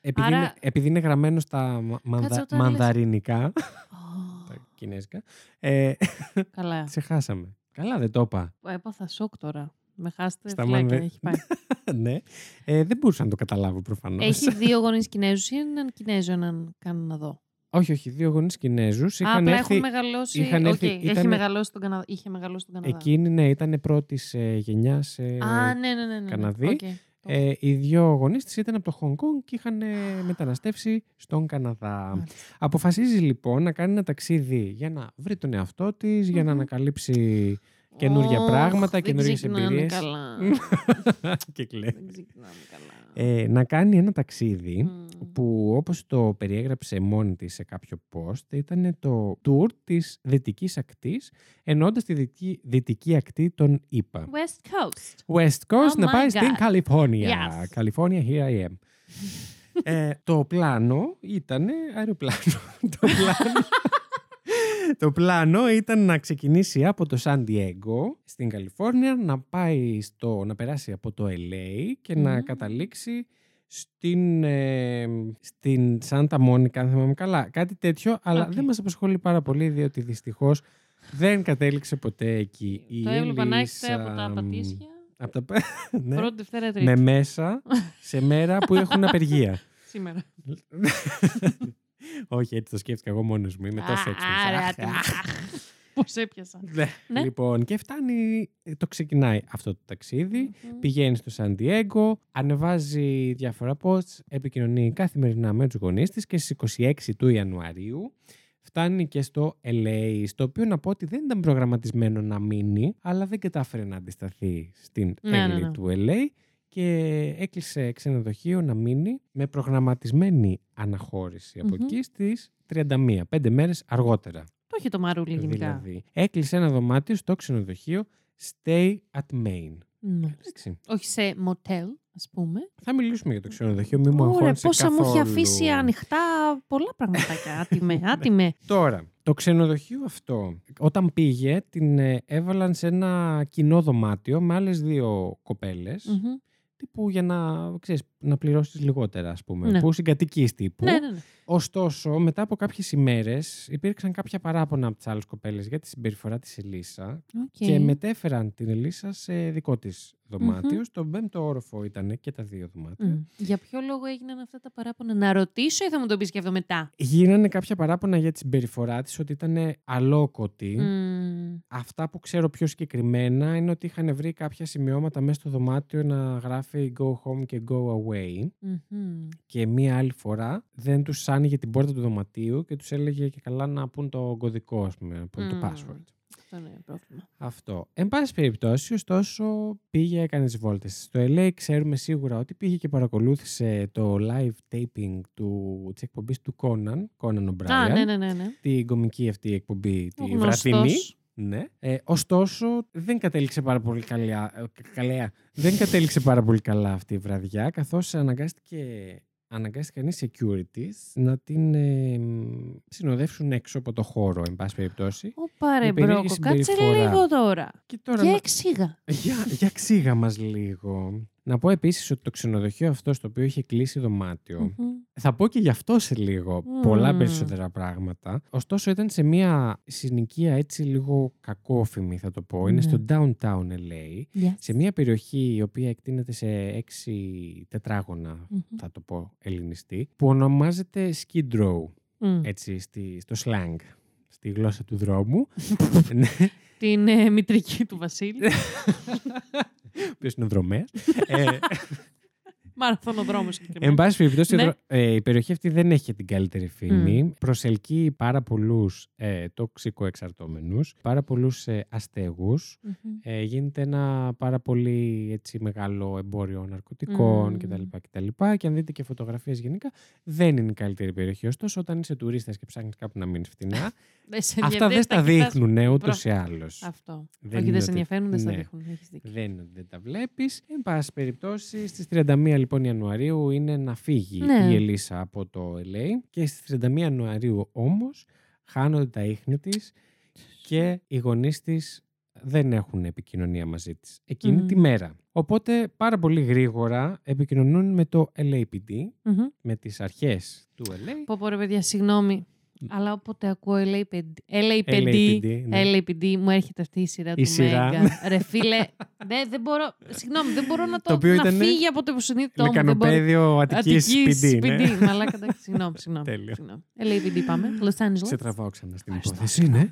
επειδή, Άρα- είναι, επειδή είναι γραμμένο στα μα- μανδα- Κάτσε, όταν λες- μανδαρινικά, Ω, τα κινέζικα, ε, (laughs) Καλά. ξεχάσαμε. Καλά δεν το είπα. Έπαθα σοκ τώρα. Με χάσετε Στα φυλάκια. μανδε- Έχει πάει. (laughs) ναι. Ε, δεν μπορούσα να το καταλάβω προφανώς. Έχει δύο γονείς Κινέζους ή έναν Κινέζο, έναν Καναδό. Όχι, όχι, δύο γονείς Κινέζους. Α, Είχαν απλά έρθει... έχουν μεγαλώσει. είχαν Οκ, έρθει- έχει ήτανε- μεγαλώσει στον Καναδά. Είχε μεγαλώσει στον Καναδά. Εκείνη, ναι, ήταν πρώτης ε, γενιάς ε, Α, ναι, ναι, ναι. ναι, ναι. Καναδί. Οκ. Ε, οι δύο γονείς της ήταν από το Χονγκ Κονγκ και είχαν ε, μεταναστεύσει στον Καναδά. Μάλιστα. Αποφασίζει λοιπόν να κάνει ένα ταξίδι για να βρει τον εαυτό της, για να Μμμ. ανακαλύψει καινούργια Ωχ, πράγματα, δεν καινούργιες ξεκινάμε εμπειρίες. καλά. (laughs) και κλαίει. Δεν ξεκινάμε καλά. Ε, να κάνει ένα ταξίδι Μμ. που όπως το περιέγραψε μόνη της σε κάποιο post ήταν το tour της δυτικής ακτής εννοώντας τη δυτική, δυτική ακτή των ΙΠΑ. West Coast. West Coast Oh να my πάει στην God. Καλιφόρνια. Yes. California, here I am. (laughs) ε, το πλάνο ήταν αεροπλάνο. (laughs) το, πλάνο, το πλάνο ήταν να ξεκινήσει από το Σαν Diego στην Καλιφόρνια, να πάει στο, να περάσει από το LA και να Μμμ. καταλήξει στην, ε, στην Σάντα Μόνικα, αν θυμάμαι καλά. Κάτι τέτοιο, αλλά Οκ. δεν μας απασχολεί πάρα πολύ, διότι δυστυχώς δεν κατέληξε ποτέ εκεί. Η Το έβλεπα να έχετε Ελίσσα, από τα μ, πατήσια. από τα... πα- (laughs) ναι, Πρώτη, Δευτέρα, Τρίτη. με μέσα σε μέρα που έχουν απεργία. (laughs) Σήμερα. (laughs) Όχι, έτσι το σκέφτηκα εγώ μόνος μου. Είμαι τόσο έξυπνος. Άρα, Αχ, άτομα. αχ. (laughs) Πώς έπιασα. Ναι. Ναι. Λοιπόν, και φτάνει, ε, το ξεκινάει αυτό το ταξίδι. Μμμ. Πηγαίνει στο Σαν Diego, ανεβάζει διάφορα posts, επικοινωνεί καθημερινά με τους γονείς της και στις 26 του Ιανουαρίου φτάνει και στο LA, στο οποίο να πω ότι δεν ήταν προγραμματισμένο να μείνει, αλλά δεν κατάφερε να αντισταθεί στην Ναι, ναι, έγκλη ναι. του LA και έκλεισε ξενοδοχείο να μείνει με προγραμματισμένη αναχώρηση από Μμμ. εκεί στις 31, πέντε μέρες αργότερα. Το έχει το μαρούλι γενικά. Δηλαδή, έκλεισε ένα δωμάτιο στο ξενοδοχείο Stay at Main. Ναι. Έτσι. Όχι σε μοτέλ, ας πούμε. Θα μιλήσουμε για το ξενοδοχείο, μην μου Ωραία, αγχώνεσαι πόσα μου έχει καθόλου. αφήσει ανοιχτά πολλά πραγματάκια. Άτιμε, (laughs) άτιμε. Τώρα, το ξενοδοχείο αυτό, όταν πήγε, την ε, έβαλαν σε ένα κοινό δωμάτιο με άλλες δύο κοπέλες, Μμμ. Τύπου για να, ξέρεις, να πληρώσεις λιγότερα, ας πούμε, Ναι. που συγκατοικείς τύπου. Ναι, ναι, ναι. Ωστόσο, μετά από κάποιες ημέρες υπήρξαν κάποια παράπονα από τις άλλες κοπέλες για τη συμπεριφορά της Ελίσσα Οκ. και μετέφεραν την Ελίσσα σε δικό της δωμάτιο Στον πέμπτο όροφο ήταν και τα δύο δωμάτια. Μμ. Για ποιο λόγο έγιναν αυτά τα παράπονα, να ρωτήσω ή θα μου το πεις και αυτό μετά; Γίνανε κάποια παράπονα για τη συμπεριφορά της ότι ήταν αλόκοτη. Μμ. Αυτά που ξέρω πιο συγκεκριμένα είναι ότι είχαν βρει κάποια σημειώματα μέσα στο δωμάτιο να γράφει go home και go away. Μμμ. Και μία άλλη φορά δεν τους άνοιγε την πόρτα του δωματίου και τους έλεγε και καλά να πούν το κωδικό, ας πούμε, να πούν το Μμ. password. Αυτό είναι πρόβλημα. Αυτό. Εν πάση περιπτώσει, ωστόσο, πήγε, έκανες τι βόλτες. Στο LA ξέρουμε σίγουρα ότι πήγε και παρακολούθησε το live taping του, της εκπομπής του Conan, Conan O'Brien. Α, ναι, ναι, ναι. ναι. Την κομική αυτή εκπομπή, Ο τη γνωστός. βραδινή. Ναι. Ε, ωστόσο, δεν κατέληξε πάρα πολύ καλά, ε, καλά. Δεν κατέληξε πάρα πολύ καλά αυτή η βραδιά, καθώς αναγκάστηκε αναγκάστηκαν οι securities να την ε, μ, συνοδεύσουν έξω από το χώρο, εν πάση περιπτώσει. Ω πάρε Η περίεργη μπρόκο, κάτσε συμπεριφορά. λίγο τώρα. Και τώρα Και να- εξήγα. (laughs) για, για ξύγα μας λίγο. Να πω επίσης ότι το ξενοδοχείο αυτό στο οποίο είχε κλείσει δωμάτιο, Μμμ. θα πω και γι' αυτό σε λίγο πολλά Μμμ. περισσότερα πράγματα. Ωστόσο ήταν σε μια συνοικία έτσι λίγο κακόφημη θα το πω. Είναι Ναι. στο downtown LA. Yes. Σε μια περιοχή η οποία εκτείνεται σε έξι τετράγωνα, Μμμ. θα το πω ελληνιστή, που ονομάζεται Skid Row, Μμ. έτσι στη, στο slang, στη γλώσσα του δρόμου. (laughs) ναι, Την ε, μητρική του Βασίλη. (laughs) ο οποίος είναι δρομέας; Ε, Μαραθωνοδρόμο Εν συγκεκριμένα. πάση περιπτώσει, Ναι. ε, η περιοχή αυτή δεν έχει την καλύτερη φήμη. Προσελκύει πάρα πολλούς ε, τοξικοεξαρτώμενου, πάρα πολλούς ε, αστέγους. Μμμ. Ε, γίνεται ένα πάρα πολύ έτσι, μεγάλο εμπόριο ναρκωτικών Μμμ. κτλ, κτλ. Και αν δείτε και φωτογραφίες γενικά, δεν είναι η καλύτερη περιοχή. Ωστόσο, όταν είσαι τουρίστας και ψάχνεις κάπου να μείνεις φτηνά, (laughs) Δεν σε αυτά ενδιαφέρει, δεν στα κοιτάς- δείχνουν ούτως Μπράβο. ή άλλως. Αυτό. Δεν Όχι, είναι δεν σε ότι- ενδιαφέρουν, δεν στα ναι. δείχνουν. Έχεις δίκιο. Δεν είναι ότι δεν τα βλέπεις. Εν πάση περιπτώσει, στις 31 λοιπόν Ιανουαρίου είναι να φύγει Ναι. η Ελίσσα από το LA και στις 31 Ιανουαρίου όμως χάνονται τα ίχνη της και οι γονείς της δεν έχουν επικοινωνία μαζί της εκείνη Μμμ. τη μέρα. Οπότε πάρα πολύ γρήγορα επικοινωνούν με το LAPD, Μμμ. με τις αρχές του LA. Πω πω ρε παιδιά, συγγνώμη. Αλλά όποτε ακούω LAPD, LAPD, LAPD, ναι. LAPD, μου έρχεται αυτή η σειρά Η του σειρά. Μέγκα. Ρε (laughs) φίλε, δεν, δεν μπορώ, συγγνώμη, δεν μπορώ να το, Το οποίο να ήτανε φύγει από το υποσυνείδητό μου. δεν μπορώ. Λεκανοπαίδιο Αττικής Αττικής PD. ναι. PD. Μαλάκα, εντάξει, συγγνώμη, συγγνώμη. Τέλειο. συγγνώμη. LAPD πάμε, Los Angeles. Σε τραβάω ξανά στην Ευχαριστώ, υπόθεση, ναι.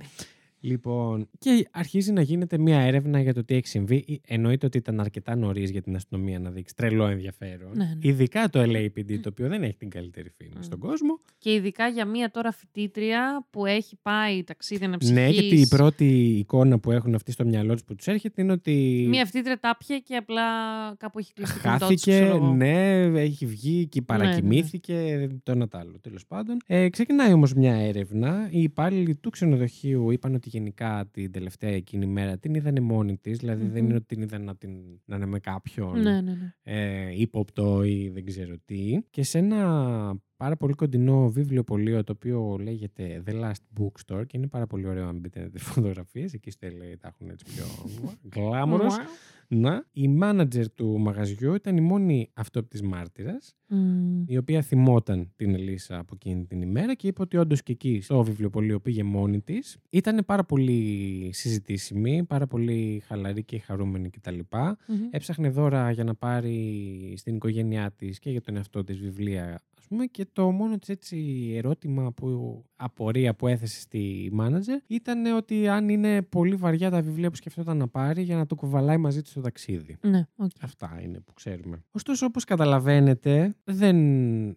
Συγγνώμη. Λοιπόν, και αρχίζει να γίνεται μια έρευνα για το τι έχει συμβεί. Ε, Εννοείται ότι ήταν αρκετά νωρίς για την αστυνομία να δείξει τρελό ενδιαφέρον. Ναι, ναι. Ειδικά το LAPD, το οποίο δεν έχει την καλύτερη φήμη Mm. στον κόσμο. Και ειδικά για μία τώρα φοιτήτρια που έχει πάει ταξίδι αναψυχής. Ναι, γιατί η πρώτη εικόνα που έχουν αυτοί στο μυαλό του που τους έρχεται είναι ότι. Μία φοιτήτρια τάπια και απλά κάπου έχει κλείσει το κινητό της, Χάθηκε, ξέρω εγώ. ναι, έχει βγει και παρακοιμήθηκε, το ένα τ' άλλο, τέλος πάντων. Ε, ξεκινάει όμως μια έρευνα. Οι υπάλληλοι του ξενοδοχείου είπαν ότι γενικά την τελευταία εκείνη μέρα την είδανε μόνη της. δηλαδη δεν Μμμ. είναι ότι την είδαν να, την, να είναι με κάποιον Ναι, ναι, ναι. ε, ύποπτο ή δεν ξέρω τι. Και σε ένα πάρα πολύ κοντινό βιβλιοπωλείο το οποίο λέγεται The Last Bookstore και είναι πάρα πολύ ωραίο αν μπείτε να δείτε φωτογραφίες. Εκεί στο LA τα έχουν έτσι πιο glamorous. Να, η μάνατζερ του μαγαζιού ήταν η μόνη αυτόπτης μάρτυρας Μμμ. η οποία θυμόταν την Ελίσσα από εκείνη την ημέρα και είπε ότι όντως και εκεί στο βιβλιοπωλείο πήγε μόνη της. Ήταν πάρα πολύ συζητήσιμη, πάρα πολύ χαλαρή και χαρούμενη κτλ. Μμμ. Έψαχνε δώρα για να πάρει στην οικογένειά της και για τον εαυτό της βιβλία, ας πούμε, και το μόνο της έτσι ερώτημα που απορία που έθεσε στη μάνατζερ ήταν ότι αν είναι πολύ βαριά τα βιβλία που σκεφτόταν να πάρει για να το κουβαλάει μαζί της στο ταξίδι. Ναι, οκ. Αυτά είναι που ξέρουμε. Ωστόσο, όπως καταλαβαίνετε, δεν,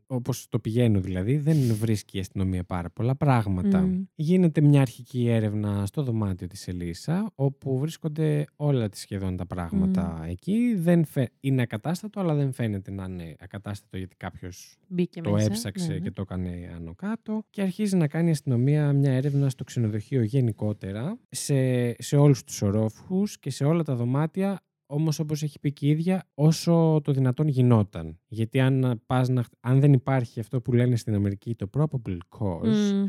όπως το πηγαίνω δηλαδή, δεν βρίσκει η αστυνομία πάρα πολλά πράγματα. Μμ. Γίνεται μια αρχική έρευνα στο δωμάτιο της Ελίσσα, όπου βρίσκονται όλα τις σχεδόν τα πράγματα εκεί. Δεν φαι... Είναι ακατάστατο, αλλά δεν φαίνεται να είναι ακατάστατο γιατί κάποιος Μπήκε το μέσα. έψαξε ναι, ναι. και το έκανε άνω κάτω και αρχίζει να κάνει η αστυνομία μια έρευνα στο ξενοδοχείο γενικότερα σε, σε όλους τους ορόφους και σε όλα τα δωμάτια όμως όπως έχει πει και η ίδια όσο το δυνατόν γινόταν. Γιατί αν, πας να, αν δεν υπάρχει αυτό που λένε στην Αμερική το probable cause Μμ.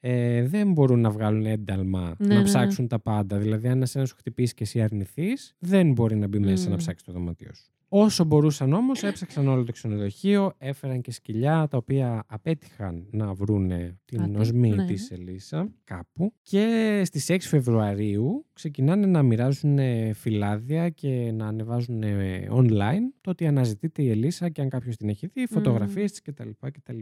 ε, δεν μπορούν να βγάλουν ένταλμα Ναι, να ναι, ψάξουν τα πάντα. Δηλαδή αν εσένα σου χτυπήσει και εσύ αρνηθείς δεν μπορεί να μπει μέσα Μμ. να ψάξει το δωμάτιο σου. Όσο μπορούσαν όμως έψαξαν όλο το ξενοδοχείο, έφεραν και σκυλιά τα οποία απέτυχαν να βρούνε την Κάτι, οσμή ναι. της Ελίσσα κάπου και στις 6 Φεβρουαρίου ξεκινάνε να μοιράζουν ε, φυλάδια και να ανεβάζουν ε, online το ότι αναζητείται η Ελίσσα και αν κάποιος την έχει δει, φωτογραφίες της κτλ. κτλ.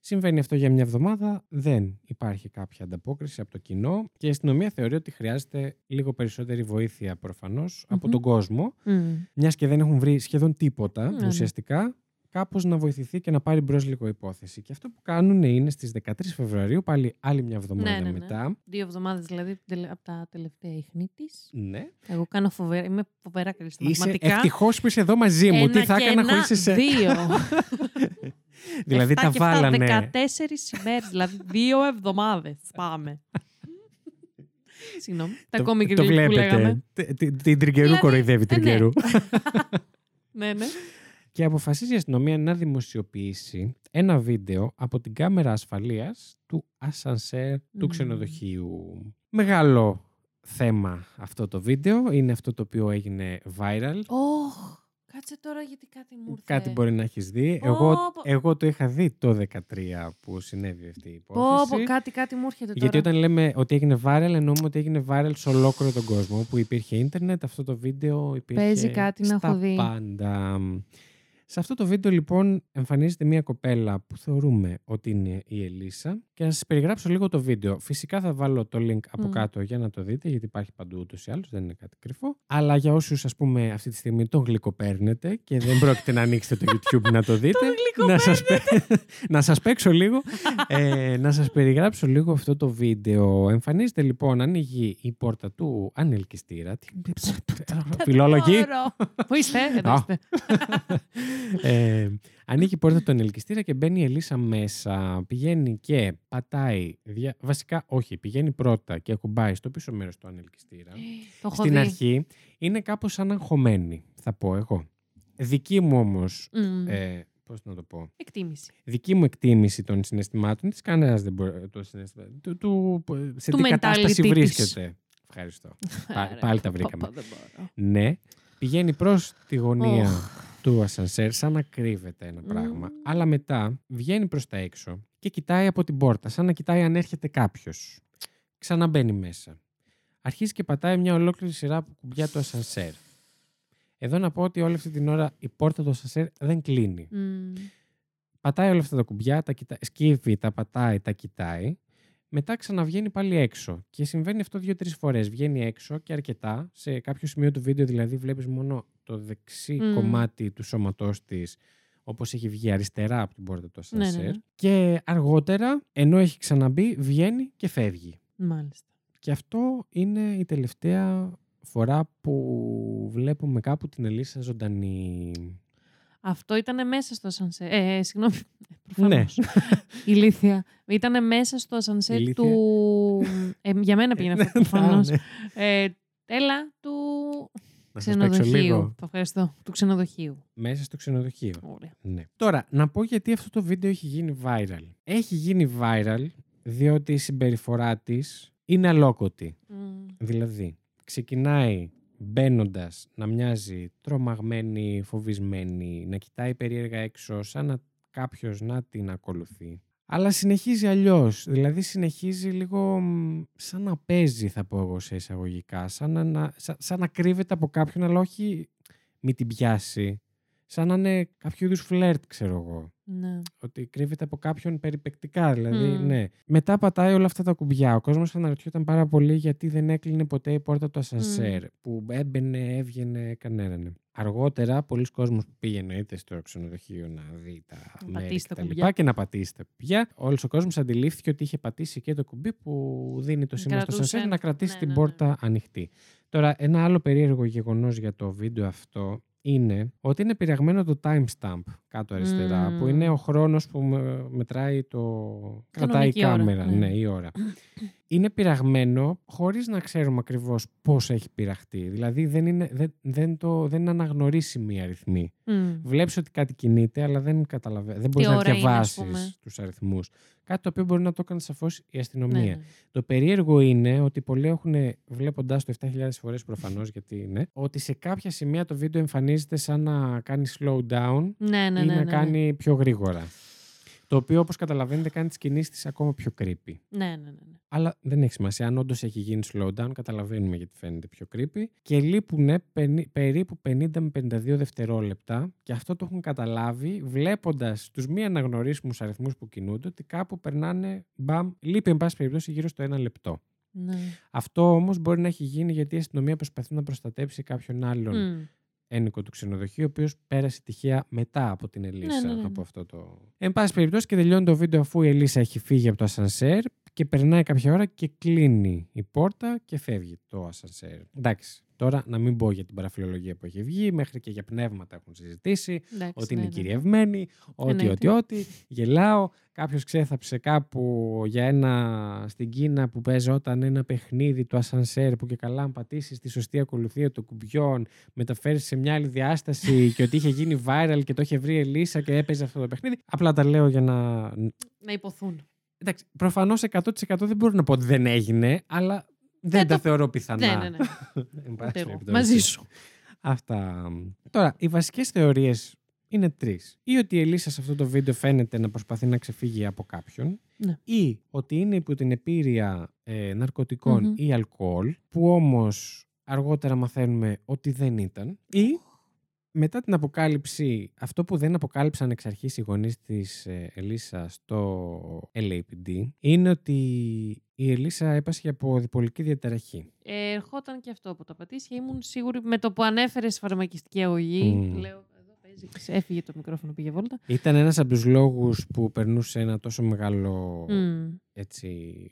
Συμβαίνει αυτό για μια εβδομάδα, δεν υπάρχει κάποια ανταπόκριση από το κοινό και η αστυνομία θεωρεί ότι χρειάζεται λίγο περισσότερη βοήθεια προφανώς από Μμμ. τον κόσμο Μμμ. μιας και δεν έχουν βρει σχεδόν τίποτα Ναι, ναι. ουσιαστικά, κάπως να βοηθηθεί και να πάρει μπρος λίγο υπόθεση. Και αυτό που κάνουν είναι στις 13 Φεβρουαρίου, πάλι άλλη μια εβδομάδα Ναι, ναι, ναι. μετά. Δύο εβδομάδες δηλαδή από τα τελευταία ίχνη της. Ναι. Εγώ κάνω φοβερά. Είμαι φοβερά καλή στα Είσαι μαθηματικά. ευτυχώς που είσαι εδώ μαζί μου. Ένα Τι θα και έκανα ένα, χωρίς εσένα. Δύο. (laughs) δηλαδή Εφτά τα και εφτά, βάλανε. 14 ημέρες, δηλαδή δύο εβδομάδες. Πάμε. Συγγνώμη. Τα Το- κόμικ το relief που λέγαμε. βλέπετε. Τε- τε- Την τριγκερού Δηλαδή, κοροϊδεύει ε, ναι. τριγκερού. (laughs) Ναι, ναι. και αποφασίζει η αστυνομία να δημοσιοποιήσει ένα βίντεο από την κάμερα ασφαλείας του ασανσέρ του Μμμ. ξενοδοχείου. Μεγάλο θέμα αυτό το βίντεο. Είναι αυτό το οποίο έγινε viral. Ωχ, κάτσε τώρα γιατί κάτι μου ήρθε. Κάτι μπορεί να έχεις δει. Πω, Εγώ, πω. εγώ το είχα δει το 2013 που συνέβη αυτή η Πω, υπόθεση. πω, κάτι, κάτι μου έρχεται τώρα. Γιατί όταν λέμε ότι έγινε viral, εννοούμε ότι έγινε viral σε ολόκληρο τον κόσμο. Όπου υπήρχε ίντερνετ, αυτό το βίντεο υπήρχε Παίζει κάτι να στα έχω δει. πάντα. Σε αυτό το βίντεο λοιπόν εμφανίζεται μια κοπέλα που θεωρούμε ότι είναι η Ελίσσα και να σας περιγράψω λίγο το βίντεο. Φυσικά θα βάλω το link από Μμ. κάτω για να το δείτε γιατί υπάρχει παντού ούτως ή άλλως, δεν είναι κάτι κρυφό. Αλλά για όσους ας πούμε αυτή τη στιγμή τον γλυκοπαίρνετε και δεν πρόκειται να ανοίξετε το YouTube να το δείτε, να, σας, πέ- (laughs) να σας παίξω λίγο, ε, να σας περιγράψω λίγο αυτό το βίντεο. Εμφανίζεται λοιπόν, ανοίγει η πόρτα του ανελκυστήρα. Τι- Φιλόλογοι. Μπορώ. Πού είστε, εδώ Α. είστε. (laughs) ε, ανοίγει η πόρτα του ανελκυστήρα και μπαίνει η Ελίσσα μέσα. Πηγαίνει και πατάει. δια- Βασικά, όχι, πηγαίνει πρώτα και ακουμπάει στο πίσω μέρος του ανελκυστήρα. Το έχω Στην δει. αρχή είναι κάπως σαν αγχωμένη, θα πω εγώ. Δική μου όμως, Μμ. ε, πώς να το πω, Εκτίμηση. δική μου εκτίμηση των συναισθημάτων της, κανένας δεν μπορεί το συναισθημα- του, του, σε Του τι κατάσταση mentality της. βρίσκεται. Ευχαριστώ. Πα- Άρα, πάλι τα πα- βρήκαμε. πα- δεν μπορώ. Ναι, πηγαίνει προς τη γωνία Οχ. Του ασανσέρ σαν να κρύβεται ένα πράγμα. Μμμ. Αλλά μετά βγαίνει προς τα έξω και κοιτάει από την πόρτα, σαν να κοιτάει αν έρχεται κάποιος. Ξαναμπαίνει μέσα. Αρχίζει και πατάει μια ολόκληρη σειρά από κουμπιά του ασανσέρ. Εδώ να πω ότι όλη αυτή την ώρα η πόρτα του ασανσέρ δεν κλείνει. Μμ. Πατάει όλα αυτά τα κουμπιά, τα κοιτά... σκύβει, τα πατάει, τα κοιτάει. Μετά ξαναβγαίνει πάλι έξω. Και συμβαίνει αυτό δύο-τρεις φορές. Βγαίνει έξω και αρκετά. Σε κάποιο σημείο του βίντεο, δηλαδή, βλέπεις μόνο το δεξί Μμμ. κομμάτι του σώματός της, όπως έχει βγει αριστερά από την πόρτα του Ναι, ναι, ασανσέρ. ναι. Και αργότερα, ενώ έχει ξαναμπεί, βγαίνει και φεύγει. Μάλιστα. Και αυτό είναι η τελευταία φορά που βλέπουμε κάπου την Ελίσσα ζωντανή. Αυτό ήταν μέσα στο ασανσέρ. Ε, συγγνώμη. (laughs) Ναι. Προφανώς. (laughs) Ηλίθεια. Ήταν μέσα στο ασανσέρ Ηλίθεια. του. Ε, για μένα πήγαινε αυτό Α, προφανώς. ναι. ε, έλα του Να σας παίξω ξενοδοχείου. λίγο. Το ευχαριστώ. Του ξενοδοχείου. Μέσα στο ξενοδοχείο. Ωραία. Ναι. Τώρα, να πω γιατί αυτό το βίντεο έχει γίνει viral. Έχει γίνει viral διότι η συμπεριφορά της είναι αλόκοτη. Μμ. Δηλαδή, ξεκινάει μπαίνοντας να μοιάζει τρομαγμένη, φοβισμένη, να κοιτάει περίεργα έξω, σαν να κάποιος να την ακολουθεί. Αλλά συνεχίζει αλλιώς, δηλαδή συνεχίζει λίγο μ, σαν να παίζει θα πω εγώ σε εισαγωγικά, σαν να, να- σαν, σαν να κρύβεται από κάποιον αλλά όχι μη την πιάσει, σαν να είναι κάποιο είδους φλερτ ξέρω εγώ Ναι. ότι κρύβεται από κάποιον περιπεκτικά. Δηλαδή, Μμμ. ναι. Μετά πατάει όλα αυτά τα κουμπιά. Ο κόσμος αναρωτιόταν πάρα πολύ γιατί δεν έκλεινε ποτέ η πόρτα του ασανσέρ. Που έμπαινε, έβγαινε, κανέναν. Αργότερα, πολλοί κόσμος που πήγαινε είτε στο ξενοδοχείο να δει τα Να μέρη πατήσει τα και τα κουμπιά. λοιπά και να πατήσει τα κουμπιά. Όλος ο κόσμος αντιλήφθηκε ότι είχε πατήσει και το κουμπί που δίνει το σήμα στο Κρατούσε. ασανσέρ να κρατήσει Ναι, την ναι, ναι. πόρτα ανοιχτή. Τώρα, ένα άλλο περίεργο γεγονός για το βίντεο αυτό είναι ότι είναι πειραγμένο το timestamp κάτω αριστερά, Μμμ. που είναι ο χρόνος που με- μετράει το... κρατάει η Κανονική ώρα, κάμερα, ναι. ναι, η ώρα. (clears throat) είναι πειραγμένο χωρίς να ξέρουμε ακριβώς πώς έχει πειραχτεί. Δηλαδή δεν είναι, δεν, δεν, το, δεν είναι αναγνωρίσιμη η αριθμή. Μμ. Βλέπεις ότι κάτι κινείται, αλλά δεν καταλαβαίνει. Δεν μπορείς να ώρα είναι, ας πούμε. διαβάσεις τους αριθμούς. Κάτι το οποίο μπορεί να το έκανε σαφώς η αστυνομία. Ναι, ναι. Το περίεργο είναι ότι πολλοί έχουν, βλέποντα το 7.000 φορές προφανώς, γιατί είναι, ότι σε κάποια σημεία το βίντεο εμφανίζεται σαν να κάνει slow down Ναι, ναι, ή ναι, να ναι, κάνει πιο γρήγορα. Το οποίο, όπως καταλαβαίνετε, κάνει τις κινήσεις της ακόμα πιο creepy. Ναι, ναι, ναι, ναι. Αλλά δεν έχει σημασία. Αν όντως έχει γίνει slow down, καταλαβαίνουμε γιατί φαίνεται πιο creepy. Και λείπουν περίπου 50 με 52 δευτερόλεπτα. Και αυτό το έχουν καταλάβει βλέποντας τους μη αναγνωρίσιμους αριθμούς που κινούνται ότι κάπου περνάνε μπαμ. Λείπει, εν πάση περιπτώσει, γύρω στο ένα λεπτό. ναι. Αυτό όμως μπορεί να έχει γίνει γιατί η αστυνομία προσπαθεί να προστατέψει κάποιον άλλον Μμ. Ένικο του ξενοδοχείου, ο οποίος πέρασε τυχαία μετά από την Ελίσσα. ναι, ναι, ναι. Από αυτό το... Εν πάση περιπτώσει και τελειώνει το βίντεο αφού η Ελίσσα έχει φύγει από το ασανσέρ και περνάει κάποια ώρα και κλείνει η πόρτα και φεύγει το ασανσέρ. Εντάξει, τώρα να μην πω για την παραφιλολογία που έχει βγει, μέχρι και για πνεύματα έχουν συζητήσει, Εντάξει, ότι ναι, είναι ναι. κυριευμένη, ότι, Εννοείται. ότι, ότι, γελάω. Κάποιος ξέθαψε κάπου για ένα στην Κίνα που παίζονταν ένα παιχνίδι του ασανσέρ που και καλά αν πατήσεις τη σωστή ακολουθία των κουμπιών μεταφέρεις σε μια άλλη διάσταση (laughs) και ότι είχε γίνει viral και το είχε βρει η Ελίσσα και έπαιζε αυτό το παιχνίδι. Απλά τα λέω για να. Να υποθούν. Εντάξει, προφανώς 100% δεν μπορώ να πω ότι δεν έγινε, αλλά δεν Δεν τα το- θεωρώ πιθανά. Ναι, ναι, ναι. (laughs) Εν πάση Ούτε εγώ. περιπτώσει. Μαζί σου. Αυτά. Τώρα, οι βασικές θεωρίες είναι τρεις. Ή ότι η Ελίσσα σε αυτό το βίντεο φαίνεται να προσπαθεί να ξεφύγει από κάποιον. Ναι. Ή ότι είναι υπό την επίρρεια ε, ναρκωτικών Μμμ. ή αλκοόλ, που όμως αργότερα μαθαίνουμε ότι δεν ήταν. Ή μετά την αποκάλυψη, αυτό που δεν αποκάλυψαν εξ αρχής οι γονείς της ε, Ελίσσα στο LAPD, είναι ότι η Ελίσσα έπασχε από διπολική διαταραχή. Ε, ερχόταν και αυτό από τα πατήσια. Ήμουν σίγουρη με το που ανέφερες φαρμακιστική αγωγή. Μμ. Λέω, εδώ παίζει. Έφυγε το μικρόφωνο, πήγε βόλτα. Ήταν ένας από τους λόγους που περνούσε ένα τόσο μεγάλο Μμ. έτσι,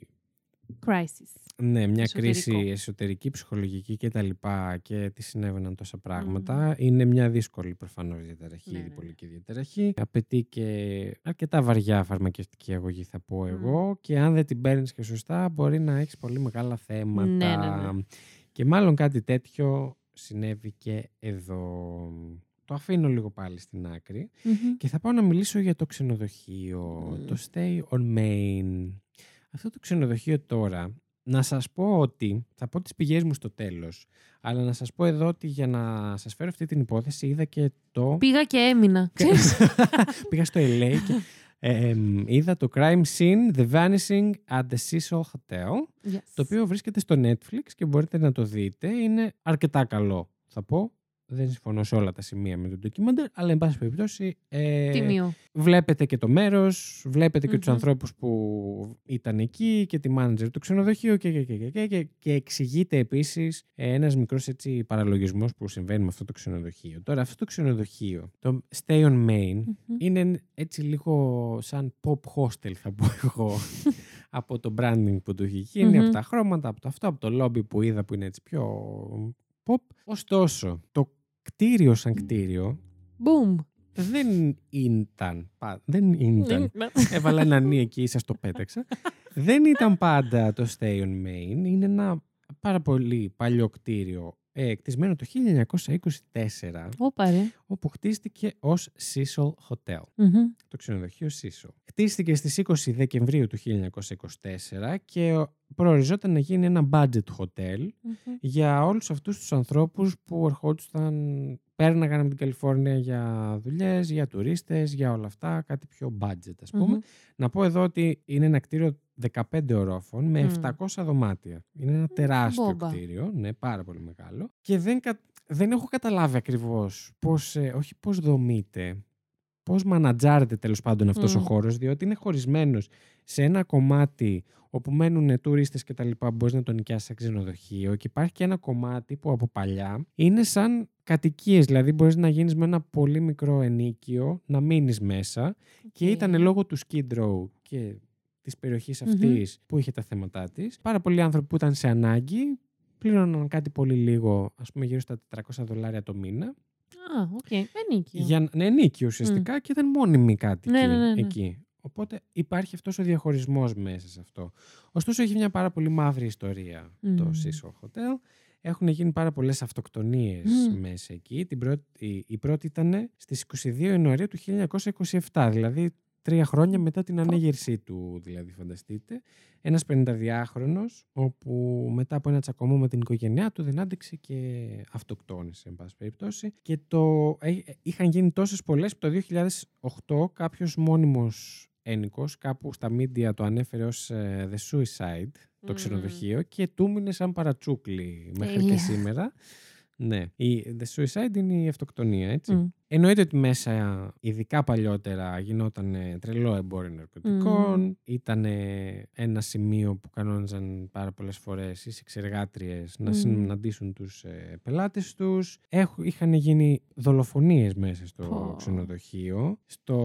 Crisis. ναι, μια Εσωτερικό. κρίση εσωτερική, ψυχολογική και τα λοιπά και τη συνέβαιναν τόσα πράγματα. Μμμ. Είναι μια δύσκολη προφανώς διαταραχή, Ναι, ναι, διπολική διαταραχή. Απαιτεί και αρκετά βαριά φαρμακευτική αγωγή θα πω Μμ. εγώ και αν δεν την παίρνεις και σωστά μπορεί να έχεις πολύ μεγάλα θέματα. Ναι, ναι, ναι. Και μάλλον κάτι τέτοιο συνέβη και εδώ. Το αφήνω λίγο πάλι στην άκρη. Μμμ. Και θα πάω να μιλήσω για το ξενοδοχείο, Μμμ. το Stay on Main. Αυτό το ξενοδοχείο τώρα, να σας πω ότι, θα πω τις πηγές μου στο τέλος, αλλά να σας πω εδώ ότι για να σας φέρω αυτή την υπόθεση είδα και το... Πήγα και έμεινα. Ξέρεις. (laughs) Πήγα στο LA και ε, εμ, είδα το Crime Scene The Vanishing at the Cecil Hotel, Yes. το οποίο βρίσκεται στο Netflix και μπορείτε να το δείτε. Είναι αρκετά καλό, θα πω. Δεν συμφωνώ σε όλα τα σημεία με το ντοκιμαντέρ, αλλά εν πάση περιπτώσει. Ε, Τιμίο. Βλέπετε και το μέρος, βλέπετε και τους Μμμ. ανθρώπους που ήταν εκεί και τη μάνατζερ του ξενοδοχείου και, και, και, και, και, και, και εξηγείται επίσης ε, ένας μικρός έτσι παραλογισμός που συμβαίνει με αυτό το ξενοδοχείο. Τώρα αυτό το ξενοδοχείο, το Stay on Main, Μμμ. είναι έτσι λίγο σαν pop hostel θα πω εγώ (laughs) από το branding που του έχει γίνει, Μμμ. από τα χρώματα, από το αυτό, από το lobby που είδα που είναι έτσι πιο pop. Ωστόσο, το κτίριο σαν κτίριο Boom. δεν ήταν. πα- Δεν ήταν. Έβαλα ένα νι εκεί, σας το πέταξα. δεν ήταν πάντα το Stay on Main. Είναι ένα πάρα πολύ παλιό κτίριο, ε, κτισμένο το 1924, Όπα ρε. όπου χτίστηκε ως Cecil Hotel, Μμμ. το ξενοδοχείο Cecil. Χτίστηκε στις 20 Δεκεμβρίου του 1924 και προοριζόταν να γίνει ένα budget hotel Μμμ. για όλους αυτούς τους ανθρώπους που ερχόντουσαν, πέρναγαν από την Καλιφόρνια για δουλειές, για τουρίστες, για όλα αυτά, κάτι πιο budget ας πούμε. Μμμ. Να πω εδώ ότι είναι ένα κτίριο 15 ορόφων με Μμ. 700 δωμάτια. Είναι ένα τεράστιο μπόμπα. κτίριο, ναι, πάρα πολύ μεγάλο. Και δεν, κα- δεν έχω καταλάβει ακριβώς πώς, ε, όχι πώς δομείται, πώς μανατζάρεται τέλος πάντων αυτός ο Μμ. χώρος, διότι είναι χωρισμένος σε ένα κομμάτι όπου μένουν τουρίστες και τα λοιπά, μπορείς να το νοικιάσεις σε ξενοδοχείο και υπάρχει και ένα κομμάτι που από παλιά είναι σαν κατοικίες, δηλαδή μπορείς να γίνεις με ένα πολύ μικρό ενοίκιο, να μείνεις μέσα και Οκ. ήταν λόγω του Skid Row και της περιοχής Μμμ. αυτής που είχε τα θέματα της. Πάρα πολλοί άνθρωποι που ήταν σε ανάγκη πλήρωναν κάτι πολύ λίγο, ας πούμε γύρω στα 400 δολάρια το μήνα, Α, οκ. Ενίκιο. για να ναι, ενοίκιο ουσιαστικά και ήταν μόνιμοι κάτοικοι Ναι, ναι, ναι, ναι. εκεί. Οπότε υπάρχει αυτός ο διαχωρισμός μέσα σε αυτό. Ωστόσο έχει μια πάρα πολύ μαύρη ιστορία το Μμμ. Cecil Hotel. Έχουν γίνει πάρα πολλές αυτοκτονίες Μμ. μέσα εκεί. Την πρώτη, η, η πρώτη ήταν στις 22 Ιανουαρίου του 1927, δηλαδή τρία χρόνια μετά την ανέγερσή του, δηλαδή φανταστείτε. Ένας 52χρονος, όπου μετά από ένα τσακωμό με την οικογένειά του δεν άντεξε και αυτοκτόνησε, εν πάση περιπτώσει. Και το, ε, ε, είχαν γίνει τόσες πολλές που το 2008 κάποιος μόνιμος ένοικος κάπου στα media το ανέφερε ως ε, The Suicide, το Μμμ. ξενοδοχείο και του μείνε σαν παρατσούκλι μέχρι και Τέλεια. σήμερα. Ναι. Η The Suicide είναι η αυτοκτονία, έτσι. Μμ. Εννοείται ότι μέσα, ειδικά παλιότερα, γινόταν ε, τρελό εμπόριο ναρκωτικών. Ήταν ένα σημείο που κανόνιζαν πάρα πολλές φορές οι εξεργάτριες να Μμ. συναντήσουν τους ε, πελάτες τους. Έχ- είχαν γίνει δολοφονίες μέσα στο Πω. ξενοδοχείο. Στο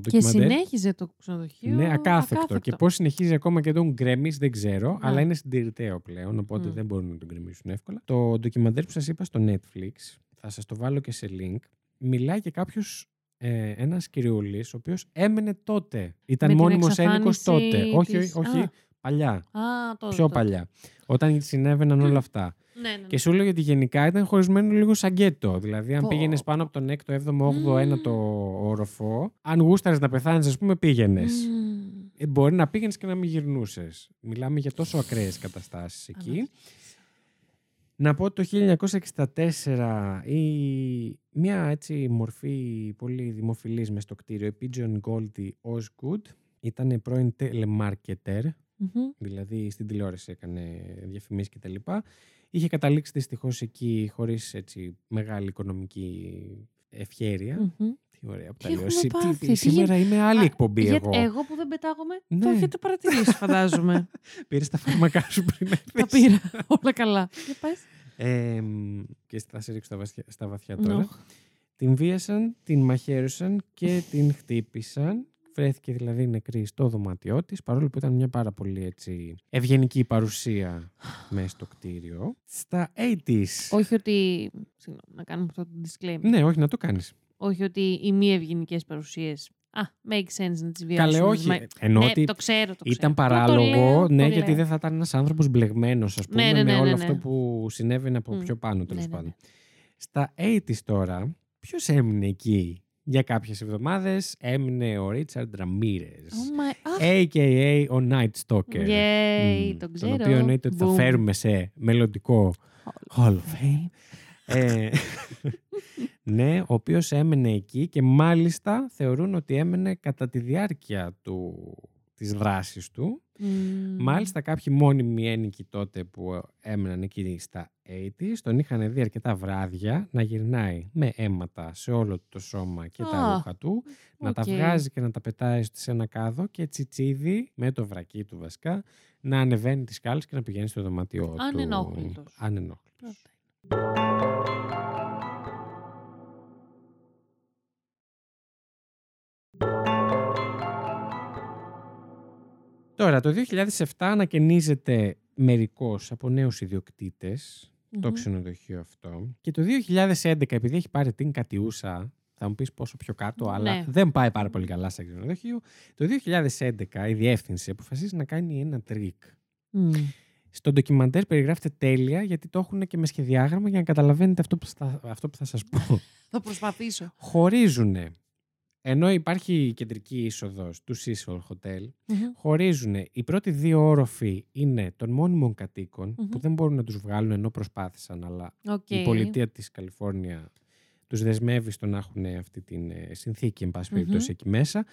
Και ντοκιμαντέρ. συνέχιζε το ξενοδοχείο. Ναι, ακάθεκτο. Και πώς συνεχίζει ακόμα και τον γκρέμει, δεν ξέρω, Α. αλλά είναι συντηρητέο πλέον, οπότε Μμ. δεν μπορούν να τον γκρεμίσουν εύκολα. Το ντοκιμαντέρ που σας είπα στο Netflix, θα σας το βάλω και σε link, μιλάει και κάποιος. Ε, ένας κυριούλη, ο οποίος έμενε τότε. Ήταν Με την μόνιμος ένικος εξαφάνιση τότε. Όχι, της- όχι, Α. παλιά. Α, τότε. πιο τότε. παλιά. Όταν συνέβαιναν όλα αυτά. Ναι, ναι, ναι. Και σου έλεγε ότι γενικά ήταν χωρισμένο λίγο σαν γκέτο. Δηλαδή, αν Πω. πήγαινες πάνω από τον 6ο, 7ο, 8ο, 1ο Μμμ. το όροφο, αν γούσταρες να πεθάνεις, ας πούμε, πήγαινες. Μμμ. Ε, μπορεί να πήγαινες και να μην γυρνούσες. Μιλάμε για τόσο ακραίες καταστάσεις εκεί. Ανάγκη. Να πω το 1964 η, μια έτσι μορφή πολύ δημοφιλής μες στο κτίριο, η Pigeon Goldie Osgood, ήταν πρώην telemarketer, Μμμ. δηλαδή στην τηλεόραση έκανε διαφημίσεις και τα λοιπά. Είχε καταλήξει δυστυχώς εκεί χωρίς έτσι μεγάλη οικονομική ευχέρεια. Μμμ. Τι ωραία που Τι τα λέω. έχουμε Συ- τι- πάθει, τι σήμερα είμαι άλλη Α, εκπομπή γιατί εγώ. εγώ που δεν πετάγομαι, Ναι. το έχετε παρατηρήσει, φαντάζομαι. (laughs) Πήρες τα φάρμακά σου πριν Τα έρθεις. πήρα. Όλα καλά. Για πες. Ε, μ, και θα σε ρίξω στα βαθιά, στα βαθιά τώρα. Νο. Την βίασαν, την μαχαίρωσαν και την χτύπησαν. Βρέθηκε δηλαδή νεκρή στο δωμάτιό της, παρόλο που ήταν μια πάρα πολύ έτσι, ευγενική παρουσία (sighs) μέσα στο κτίριο. Στα 80s. Όχι ότι. Συγγνώμη, να κάνουμε αυτό το disclaimer. Ναι, όχι, να το κάνεις. Όχι ότι οι μη ευγενικές παρουσίες. Α, make sense να τις βιάσουμε. Καλέ, όχι. Μα- Ενώ ναι, ότι το ξέρω, το ξέρω. ήταν Απλά το παράλογο, λέω, ναι, το γιατί λέω. δεν θα ήταν ένας άνθρωπος μπλεγμένος, ας πούμε, Ναι, ναι, ναι, με όλο ναι, αυτό ναι. που συνέβαινε από Μμ. πιο πάνω, τέλος Ναι, ναι, πάντων. ναι. Στα 80s τώρα, ποιος έμεινε εκεί για κάποιες εβδομάδες, έμεινε ο Ρίτσαρντ Ραμίρες. Oh my... Αχ, A.K.A. ο Night Stalker. Yay, Μμ, τον ξέρω. οποίο εννοείται ότι θα Boom. φέρουμε σε μελλοντικό Hall of Fame. Ε, ναι, ο οποίος έμενε εκεί και μάλιστα θεωρούν ότι έμενε κατά τη διάρκεια του, της δράσης του. Μμμ. Μάλιστα κάποιοι μόνιμοι ένοικοι τότε που έμεναν εκεί στα 80s τον είχαν δει αρκετά βράδια να γυρνάει με αίματα σε όλο το σώμα και τα Α, ρούχα του, να τα οκ. βγάζει και να τα πετάει σε ένα κάδο και τσιτσίδι με το βρακί του βασικά να ανεβαίνει τις σκάλες και να πηγαίνει στο δωμάτιό του. Ανενόχλητος. Ανενόχλητος. Τώρα, το 2007 ανακαινίζεται μερικώς από νέους ιδιοκτήτες το Μμμ. ξενοδοχείο αυτό. Και το 2011, επειδή έχει πάρει την κατιούσα, θα μου πεις πόσο πιο κάτω, αλλά Ναι. δεν πάει πάρα πολύ καλά σε ξενοδοχείο. Το 2011 η διεύθυνση αποφασίζει να κάνει ένα τρικ. Μμ. Στο ντοκιμαντέρ περιγράφεται τέλεια γιατί το έχουν και με σχεδιάγραμμα για να καταλαβαίνετε αυτό που θα, αυτό που θα σας πω. (laughs) Θα προσπαθήσω. Χωρίζουν, ενώ υπάρχει η κεντρική είσοδος του Cecil Hotel, Μμμ. χωρίζουν. Οι πρώτοι δύο όροφοι είναι των μόνιμων κατοίκων Μμμ. που δεν μπορούν να τους βγάλουν ενώ προσπάθησαν, αλλά Οκ. η πολιτεία της Καλιφόρνια τους δεσμεύει στο να έχουν αυτή την ε, συνθήκη, εν πάση Μμμ. περιπτώσει, εκεί μέσα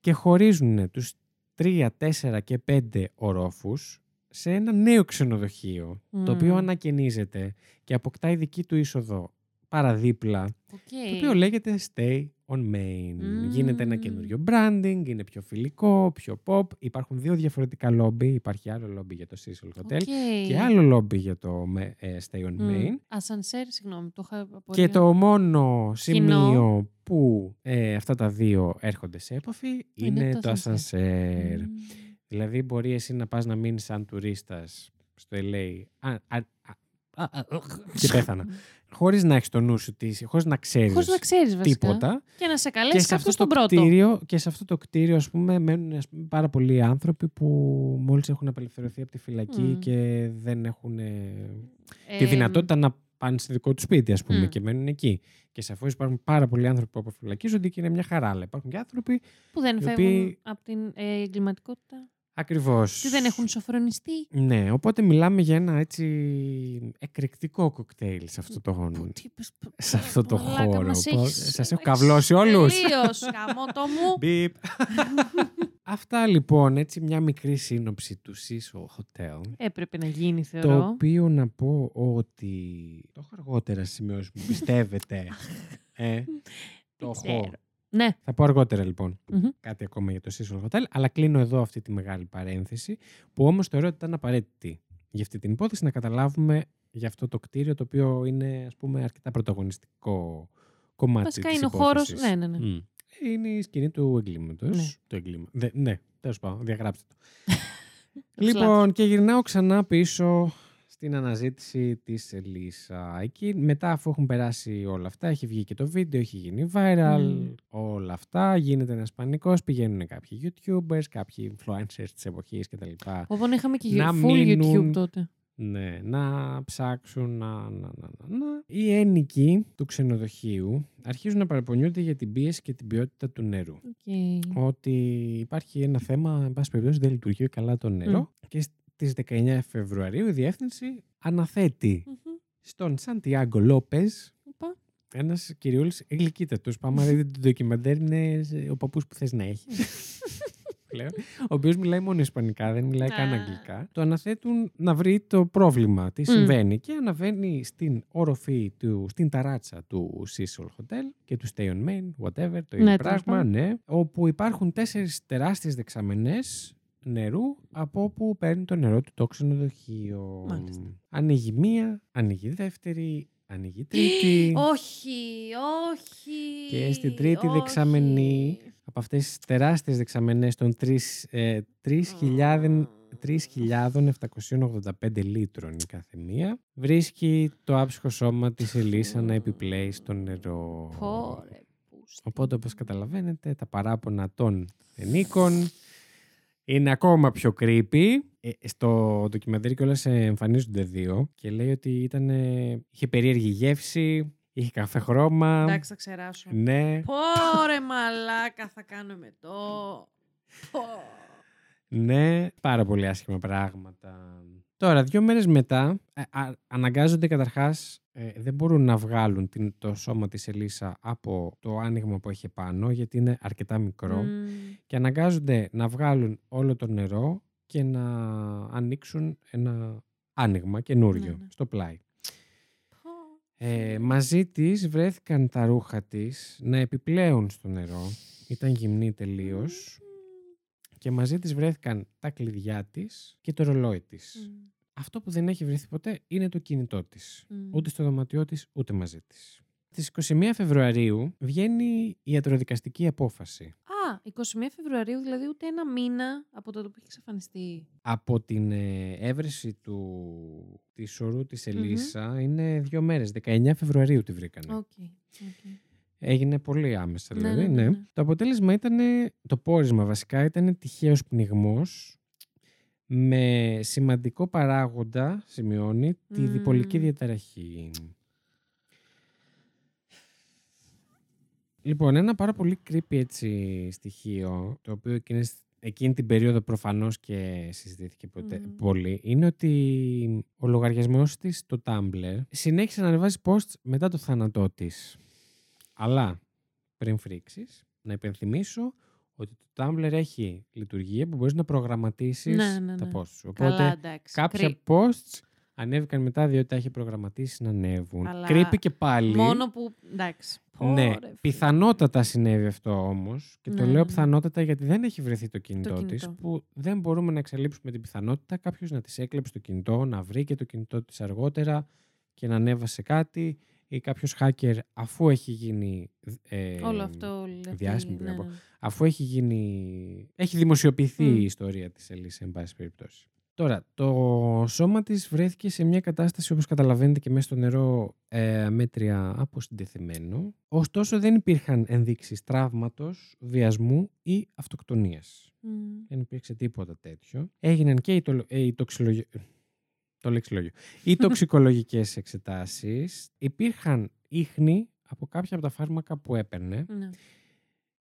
και χωρίζουν τους 3, 4 και 5 ορόφους σε ένα νέο ξενοδοχείο, το οποίο Μμ. ανακαινίζεται και αποκτάει δική του είσοδο παραδίπλα, Οκ. το οποίο λέγεται Stay on Main. Γίνεται ένα Μμμ. καινούριο branding, είναι πιο φιλικό, πιο pop. Υπάρχουν δύο διαφορετικά λόμπι. Υπάρχει άλλο λόμπι για το Cecil Hotel OK. και άλλο λόμπι για το με- ε, Stay on Μμ. Main. Ασανσέρ, συγγνώμη, το είχα Και απορία. το μόνο Κοινό. σημείο που ε, αυτά τα δύο έρχονται σε επαφή είναι, Είναι το το ασανσέρ. Μμ. Δηλαδή μπορεί εσύ να πας να μείνεις σαν τουρίστας στο LA. Α, α, α, και πέθανα. Χωρίς να έχεις το νου σου, χωρίς να ξέρεις Χωρίς να ξέρεις βασικά. τίποτα. Και να σε Και καλέσει σε, αυτό αυτό τον το πρώτο. κτίριο, και σε αυτό το κτίριο, ας πούμε, μένουν ας πούμε, πάρα πολλοί άνθρωποι που μόλις έχουν απελευθερωθεί από τη φυλακή Μμ. και δεν έχουν ε, τη Ε, δυνατότητα να πάνε στο δικό του σπίτι, ας πούμε, Μμ. και μένουν εκεί. Και σαφώς υπάρχουν πάρα πολλοί άνθρωποι που αποφυλακίζονται και είναι μια χαρά. Αλλά υπάρχουν και άνθρωποι Που δεν οι φεύγουν οποίοι- από την ε, εγκληματικότητα. Ακριβώς. Τι δεν έχουν σοφρονιστεί; Ναι, οπότε μιλάμε για ένα έτσι εκρηκτικό κοκτέιλ σε αυτό το χώρο. Τι είπες, π- Σε αυτό το μαλάκα, χώρο. μας Πω- έχεις- σας έχω έχεις καυλώσει όλους. Τελείως, γαμώτο (laughs) μου. Μπιπ. (laughs) Αυτά λοιπόν, έτσι μια μικρή σύνοψη του Cecil Hotel. Έπρεπε να γίνει, Το θεωρώ. οποίο να πω ότι. Το έχω αργότερα σημειώσει μου. Πιστεύετε. (laughs) ε, το ξέρω. έχω. Ναι. Θα πω αργότερα λοιπόν Μμμ. κάτι ακόμα για το Cecil Hotel, αλλά κλείνω εδώ αυτή τη μεγάλη παρένθεση, που όμως θεωρώ ότι ήταν απαραίτητη για αυτή την υπόθεση να καταλάβουμε για αυτό το κτίριο, το οποίο είναι ας πούμε αρκετά πρωταγωνιστικό κομμάτι Βασικά της είναι ο χώρος. υπόθεσης. Ναι, ναι, ναι. Μμ. Είναι η σκηνή του εγκλήματος. Ναι. Το εγκλήμα. Δε- ναι, τέλος πάντων, διαγράψτε το. (laughs) Ψηλά. λοιπόν, και γυρνάω ξανά πίσω στην αναζήτηση της Ελίσσα. Εκεί μετά αφού έχουν περάσει όλα αυτά, έχει βγει και το βίντεο, έχει γίνει viral, Μμμ. όλα αυτά, γίνεται ένας πανικός, πηγαίνουν κάποιοι youtubers, κάποιοι influencers της εποχής κτλ. Οπότε είχαμε και Να full μείνουν- YouTube τότε. Ναι, να ψάξουν να, να, να, να, να. Οι ένοικοι του ξενοδοχείου αρχίζουν να παραπονιούνται για την πίεση και την ποιότητα του νερού. Οκ. Ότι υπάρχει ένα θέμα, εν πάση περιπτώσει δεν λειτουργεί καλά το νερό και στις 19 Φεβρουαρίου η διεύθυνση αναθέτει Μμμ. στον Σαντιάγκο Λόπεζ Οπα. ένας κυριούλης γλυκύτατος. Πάμε να δείτε το ντοκιμαντέρ, είναι ο παππούς που θες να έχει. (laughs) Πλέον, ο οποίος μιλάει μόνο Ισπανικά, δεν μιλάει καν Α. Αγγλικά. Το αναθέτουν να βρει το πρόβλημα, τι συμβαίνει. Και αναβαίνει στην όροφη, του, στην ταράτσα του Cecil Hotel και του Stay on Main, whatever, το ίδιο Ναι, τέλος πράγμα, πάντων. ναι. Όπου υπάρχουν τέσσερις τεράστιες δεξαμενές νερού από όπου παίρνει το νερό του το ξενοδοχείο. Μάλιστα. Ανοίγει μία, ανοίγει δεύτερη, ανοίγει τρίτη. (gasps) Όχι, όχι. Και στην τρίτη όχι. δεξαμενή, από αυτές τις τεράστιες δεξαμενές των 3, ε, 3.000 3.785 λίτρων η κάθε μία, βρίσκει το άψυχο σώμα της Ελίσσα να επιπλέει στο νερό. Πόρε, πούστη. Οπότε, όπως καταλαβαίνετε, τα παράπονα των ενίκων είναι ακόμα πιο creepy. Ε, στο ντοκιμαντέρ κιόλας εμφανίζονται δύο και λέει ότι ήταν, είχε περίεργη γεύση, είχε καφέ χρώμα. Εντάξει, θα ξεράσω. Ναι, Πόρε μαλάκα θα κάνουμε το. Πω. ναι, πάρα πολύ άσχημα πράγματα. Τώρα, δύο μέρες μετά, ε, α- αναγκάζονται καταρχάς, ε, δεν μπορούν να βγάλουν την, το σώμα της Ελίσσα από το άνοιγμα που έχει πάνω, γιατί είναι αρκετά μικρό. Μμμ. και αναγκάζονται να βγάλουν όλο το νερό και να ανοίξουν ένα άνοιγμα καινούριο Ναι, ναι. στο πλάι. Πω. Ε, μαζί της βρέθηκαν τα ρούχα της να επιπλέουν στο νερό. Ήταν γυμνή τελείως. Και μαζί της βρέθηκαν τα κλειδιά της και το ρολόι της. Μμ. Αυτό που δεν έχει βρεθεί ποτέ είναι το κινητό της. Μμ. Ούτε στο δωματιό της, ούτε μαζί της. Στις 21 Φεβρουαρίου βγαίνει η ιατροδικαστική απόφαση. Α, 21 Φεβρουαρίου, δηλαδή ούτε ένα μήνα από τότε που έχει εξαφανιστεί. από την ε, εύρεση του, της σωρού της Ελίσσα είναι δύο μέρες. 19 Φεβρουαρίου τη βρήκανε. OK. OK. Έγινε πολύ άμεσα Ναι, δηλαδή. ναι, ναι, ναι. Το αποτέλεσμα ήταν, το πόρισμα βασικά ήταν τυχαίος πνιγμός με σημαντικό παράγοντα, σημειώνει, τη Μμμ. διπολική διαταραχή. Λοιπόν, ένα πάρα πολύ creepy έτσι στοιχείο, το οποίο εκείνες, εκείνη την περίοδο προφανώς και συζητήθηκε ποτέ, Μμμ. πολύ, είναι ότι ο λογαριασμός της στο Tumblr συνέχισε να ανεβάζει posts μετά το θάνατό της. Αλλά, πριν φρίξεις, να υπενθυμίσω ότι το Tumblr έχει λειτουργία που μπορείς να προγραμματίσεις Ναι, ναι, τα ναι. posts σου. Οπότε, Καλά, εντάξει. κάποια Κρύ- posts ανέβηκαν μετά διότι τα έχει προγραμματίσει να ανέβουν. Αλλά Creepy και πάλι. Μόνο που. Εντάξει. Ναι, Πόρε, φίλε. πιθανότατα συνέβη αυτό όμως. Και το Ναι, λέω ναι. πιθανότατα γιατί δεν έχει βρεθεί το κινητό, της. κινητό. Που δεν μπορούμε να εξαλείψουμε την πιθανότητα κάποιος να της έκλεψε το κινητό, να βρει και το κινητό της αργότερα και να ανέβασε κάτι ή κάποιος hacker αφού έχει γίνει. Ε, Όλο αυτό. δηλαδή, διάσημη, ναι, πρέπει να πω. ναι. Αφού έχει γίνει. Έχει δημοσιοποιηθεί Μμ. η ιστορία της Ελίσσα, εν πάση περιπτώσει. Τώρα, το σώμα της βρέθηκε σε μια κατάσταση, όπως καταλαβαίνετε και μέσα στο νερό, ε, μέτρια αποσυντεθειμένο. Ωστόσο, δεν υπήρχαν ενδείξεις τραύματος, βιασμού ή αυτοκτονίας. Δεν υπήρξε τίποτα τέτοιο. Έγιναν και οι, το, ε, οι τοξιλογι... το λεξιλόγιο. Οι τοξικολογικές εξετάσεις. Υπήρχαν ίχνη από κάποια από τα φάρμακα που έπαιρνε. Ναι.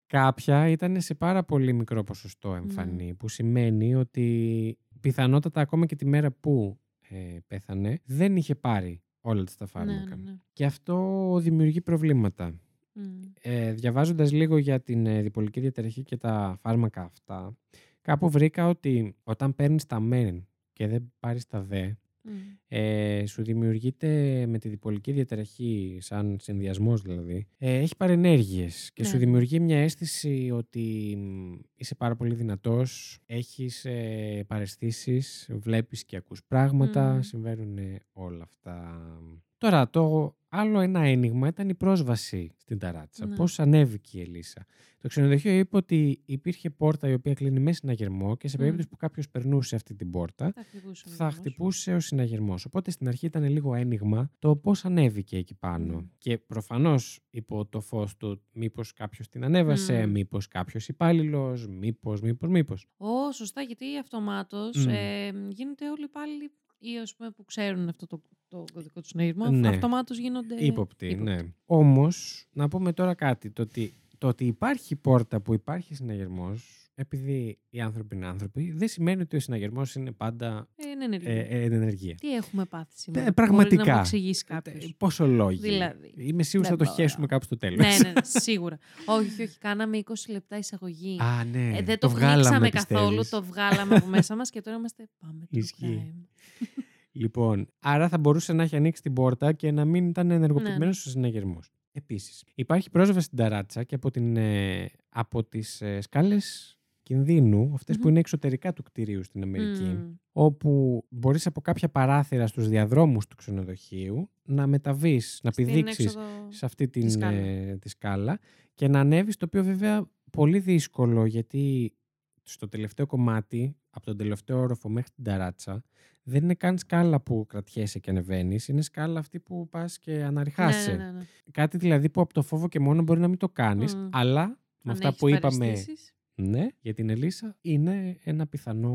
Κάποια ήταν σε πάρα πολύ μικρό ποσοστό εμφανή, που σημαίνει ότι πιθανότατα ακόμα και τη μέρα που ε, πέθανε δεν είχε πάρει όλα τα φάρμακα. Ναι, ναι, ναι. Και αυτό δημιουργεί προβλήματα. Μμ. Ε, διαβάζοντας λίγο για την ε, διπολική διαταραχή και τα φάρμακα αυτά, κάπου βρήκα ότι όταν παίρνεις τα μεν και δεν πάρεις τα δε, Μμ. ε, σου δημιουργείται με τη διπολική διαταραχή, σαν συνδυασμός δηλαδή, ε, έχει παρενέργειες και Ναι, σου ναι. δημιουργεί μια αίσθηση ότι μ, είσαι πάρα πολύ δυνατός, έχεις ε, παραισθήσεις, βλέπεις και ακούς πράγματα, Μμμ. συμβαίνουν όλα αυτά. Τώρα, το άλλο ένα ένιγμα ήταν η πρόσβαση στην ταράτσα. Ναι. Πώς ανέβηκε η Ελίσσα. Το ξενοδοχείο είπε ότι υπήρχε πόρτα η οποία κλείνει με συναγερμό και σε Μμ. περίπτωση που κάποιος περνούσε αυτή την πόρτα, Θα χτυπούσε ο θα δρόμος. χτυπούσε ο συναγερμό. Οπότε στην αρχή ήταν λίγο ένιγμα το πώς ανέβηκε εκεί πάνω. Μμ. Και προφανώς υπό το φως του, μήπως κάποιος την ανέβασε, Μμ. μήπως κάποιος υπάλληλος, μήπως, μήπως, μήπως. Ω, σωστά, γιατί αυτομάτως Μμ. ε, γίνεται όλοι πάλι ή ας πούμε που ξέρουν αυτό το, το κωδικό του συναγερμού, Ναι. αυτομάτως γίνονται Υποπτή, ναι. Όμως, να πούμε τώρα κάτι. Το ότι, το ότι υπάρχει πόρτα που υπάρχει συναγερμός, επειδή οι άνθρωποι είναι άνθρωποι, δεν σημαίνει ότι ο συναγερμός είναι πάντα Ε, είναι ενεργή. ε, ε, εν ενεργεία. Τι έχουμε πάθει σήμερα; Ε, Μπορεί πραγματικά. να μου εξηγήσει Ε, κάποιο. Πόσο λόγοι. Δηλαδή. Είμαι σίγουρος θα Δεν το μπορώ. χέσουμε κάπου στο τέλος. ναι, ναι, (laughs) ναι, σίγουρα. όχι, όχι, κάναμε 20 λεπτά εισαγωγή. Α, ναι. Ε, δεν το, βγάλαμε, βγάλαμε καθόλου, πιστεύεις; το βγάλαμε από μέσα μας και τώρα είμαστε πάμε το Ισχύει. crime. (laughs) Λοιπόν, άρα θα μπορούσε να έχει ανοίξει την πόρτα και να μην ήταν ενεργοποιημένος Ναι, ναι. ο συναγερμός. Επίσης, υπάρχει πρόσβαση στην ταράτσα και από, την, ε, από τις ε, σκάλες κινδύνου, αυτές που Μμμ. είναι εξωτερικά του κτηρίου στην Αμερική, Μμμ. όπου μπορείς από κάποια παράθυρα στους διαδρόμους του ξενοδοχείου να μεταβείς, να Στην πηδήξεις έξοδο σε αυτή την, σκάλα. ε, τη σκάλα και να ανέβεις, το οποίο βέβαια πολύ δύσκολο γιατί στο τελευταίο κομμάτι, από τον τελευταίο όροφο μέχρι την ταράτσα, δεν είναι καν σκάλα που κρατιέσαι και ανεβαίνεις, είναι σκάλα αυτή που πας και αναρριχάσαι. Ναι, ναι, ναι, ναι. Κάτι δηλαδή που από το φόβο και μόνο μπορεί να μην το κάνεις, Μμ. αλλά με Αν αυτά έχεις που είπαμε παραισθήσεις, ναι, για την Ελίσσα είναι ένα πιθανό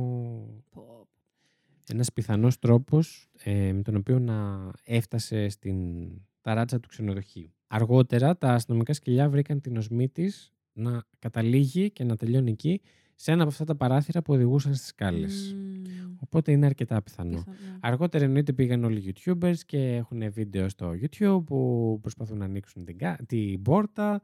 πω, ένας πιθανός τρόπος ε, με τον οποίο να έφτασε στην ταράτσα του ξενοδοχείου. Αργότερα τα αστυνομικά σκυλιά βρήκαν την οσμή της να καταλήγει και να τελειώνει εκεί σε ένα από αυτά τα παράθυρα που οδηγούσαν στις σκάλες. μμμ, Οπότε είναι αρκετά πιθανό. πιθανό. Αργότερα εννοείται πήγαν όλοι οι YouTubers και έχουν βίντεο στο YouTube που προσπαθούν να ανοίξουν την, κα- την πόρτα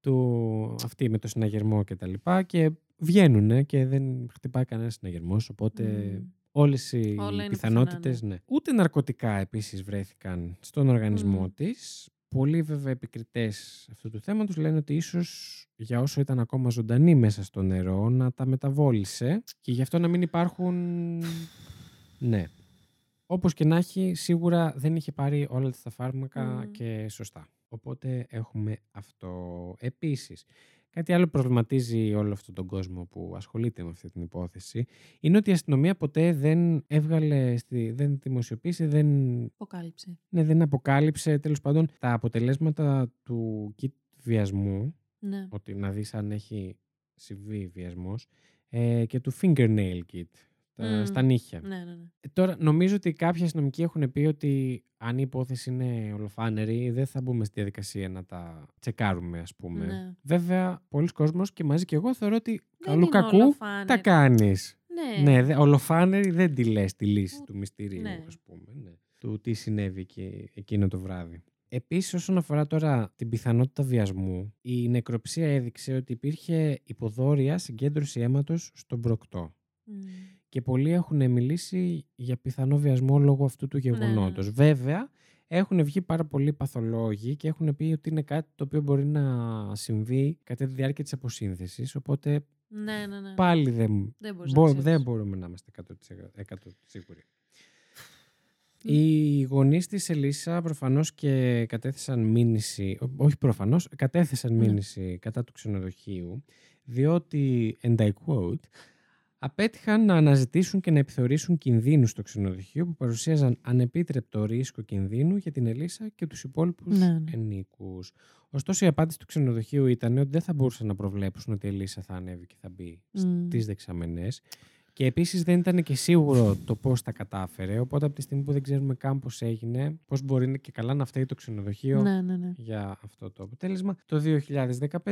του, αυτή με το συναγερμό και τα λοιπά και βγαίνουν και δεν χτυπάει κανένα συναγερμός οπότε Μμμ. όλες οι Όλα είναι πιθανότητες πιθανά, ναι. Ούτε ναρκωτικά επίσης βρέθηκαν στον οργανισμό Μμ. της. Πολλοί βέβαια επικριτές αυτού του θέματος λένε ότι ίσως για όσο ήταν ακόμα ζωντανή μέσα στο νερό να τα μεταβόλησε και γι' αυτό να μην υπάρχουν... (sighs) ναι. Όπως και να έχει, σίγουρα δεν είχε πάρει όλα τα φάρμακα Μμ. και σωστά. Οπότε έχουμε αυτό. Επίσης, κάτι άλλο προβληματίζει όλο αυτόν τον κόσμο που ασχολείται με αυτή την υπόθεση είναι ότι η αστυνομία ποτέ δεν έβγαλε, στη, δεν δημοσιοποίησε, δεν, Αποκάλυψε. ναι, δεν αποκάλυψε τέλος πάντων τα αποτελέσματα του kit βιασμού, Ναι. ότι να δεις αν έχει συμβεί βιασμός, ε, και του fingernail kit, τα, Μμ. στα νύχια. Ναι, ναι, ναι. Ε, Τώρα, νομίζω ότι κάποιοι αστυνομικοί έχουν πει ότι αν η υπόθεση είναι ολοφάνερη, δεν θα μπούμε στη διαδικασία να τα τσεκάρουμε, ας πούμε. Ναι. Βέβαια, πολλοί κόσμος και μαζί και εγώ θεωρώ ότι Δεν καλού είναι κακού ολοφάνερη. τα κάνεις. Ναι. Ναι, δε, ολοφάνερη δεν τη λες τη λύση Ου- του μυστηρίου, ναι. ας πούμε. Ναι. Του τι συνέβη και εκείνο το βράδυ. Επίσης, όσον αφορά τώρα την πιθανότητα βιασμού, η νεκροψία έδειξε ότι υπήρχε υποδόρια συγκέντρωση αίματος στον προκτό. Μμ. Και πολλοί έχουν μιλήσει για πιθανό βιασμό λόγω αυτού του ναι, ναι. γεγονότος. Βέβαια, έχουν βγει πάρα πολλοί παθολόγοι και έχουν πει ότι είναι κάτι το οποίο μπορεί να συμβεί κατά τη διάρκεια της αποσύνθεσης, οπότε Ναι, ναι, ναι. πάλι δεν, Δεν μπορείς μπο- να ξέρεις. δεν μπορούμε να είμαστε 100%, 100% σίγουροι. Μμ. Οι γονείς της Ελίσσα προφανώς και κατέθεσαν μήνυση, ό- όχι προφανώς, κατέθεσαν Ναι. μήνυση κατά του ξενοδοχείου, διότι, and I quote, απέτυχαν να αναζητήσουν και να επιθεωρήσουν κινδύνους στο ξενοδοχείο που παρουσίαζαν ανεπίτρεπτο ρίσκο κινδύνου για την Ελίσσα και τους υπόλοιπους Ναι, ναι. ενίκους. Ωστόσο η απάντηση του ξενοδοχείου ήταν ότι δεν θα μπορούσαν να προβλέψουν ότι η Ελίσσα θα ανέβει και θα μπει Μμ. στις δεξαμενές και επίσης δεν ήταν και σίγουρο το πώς τα κατάφερε οπότε από τη στιγμή που δεν ξέρουμε καν πώς έγινε πώς μπορεί και καλά να φταίει το ξενοδοχείο Ναι, ναι, ναι. για αυτό το αποτέλεσμα. Το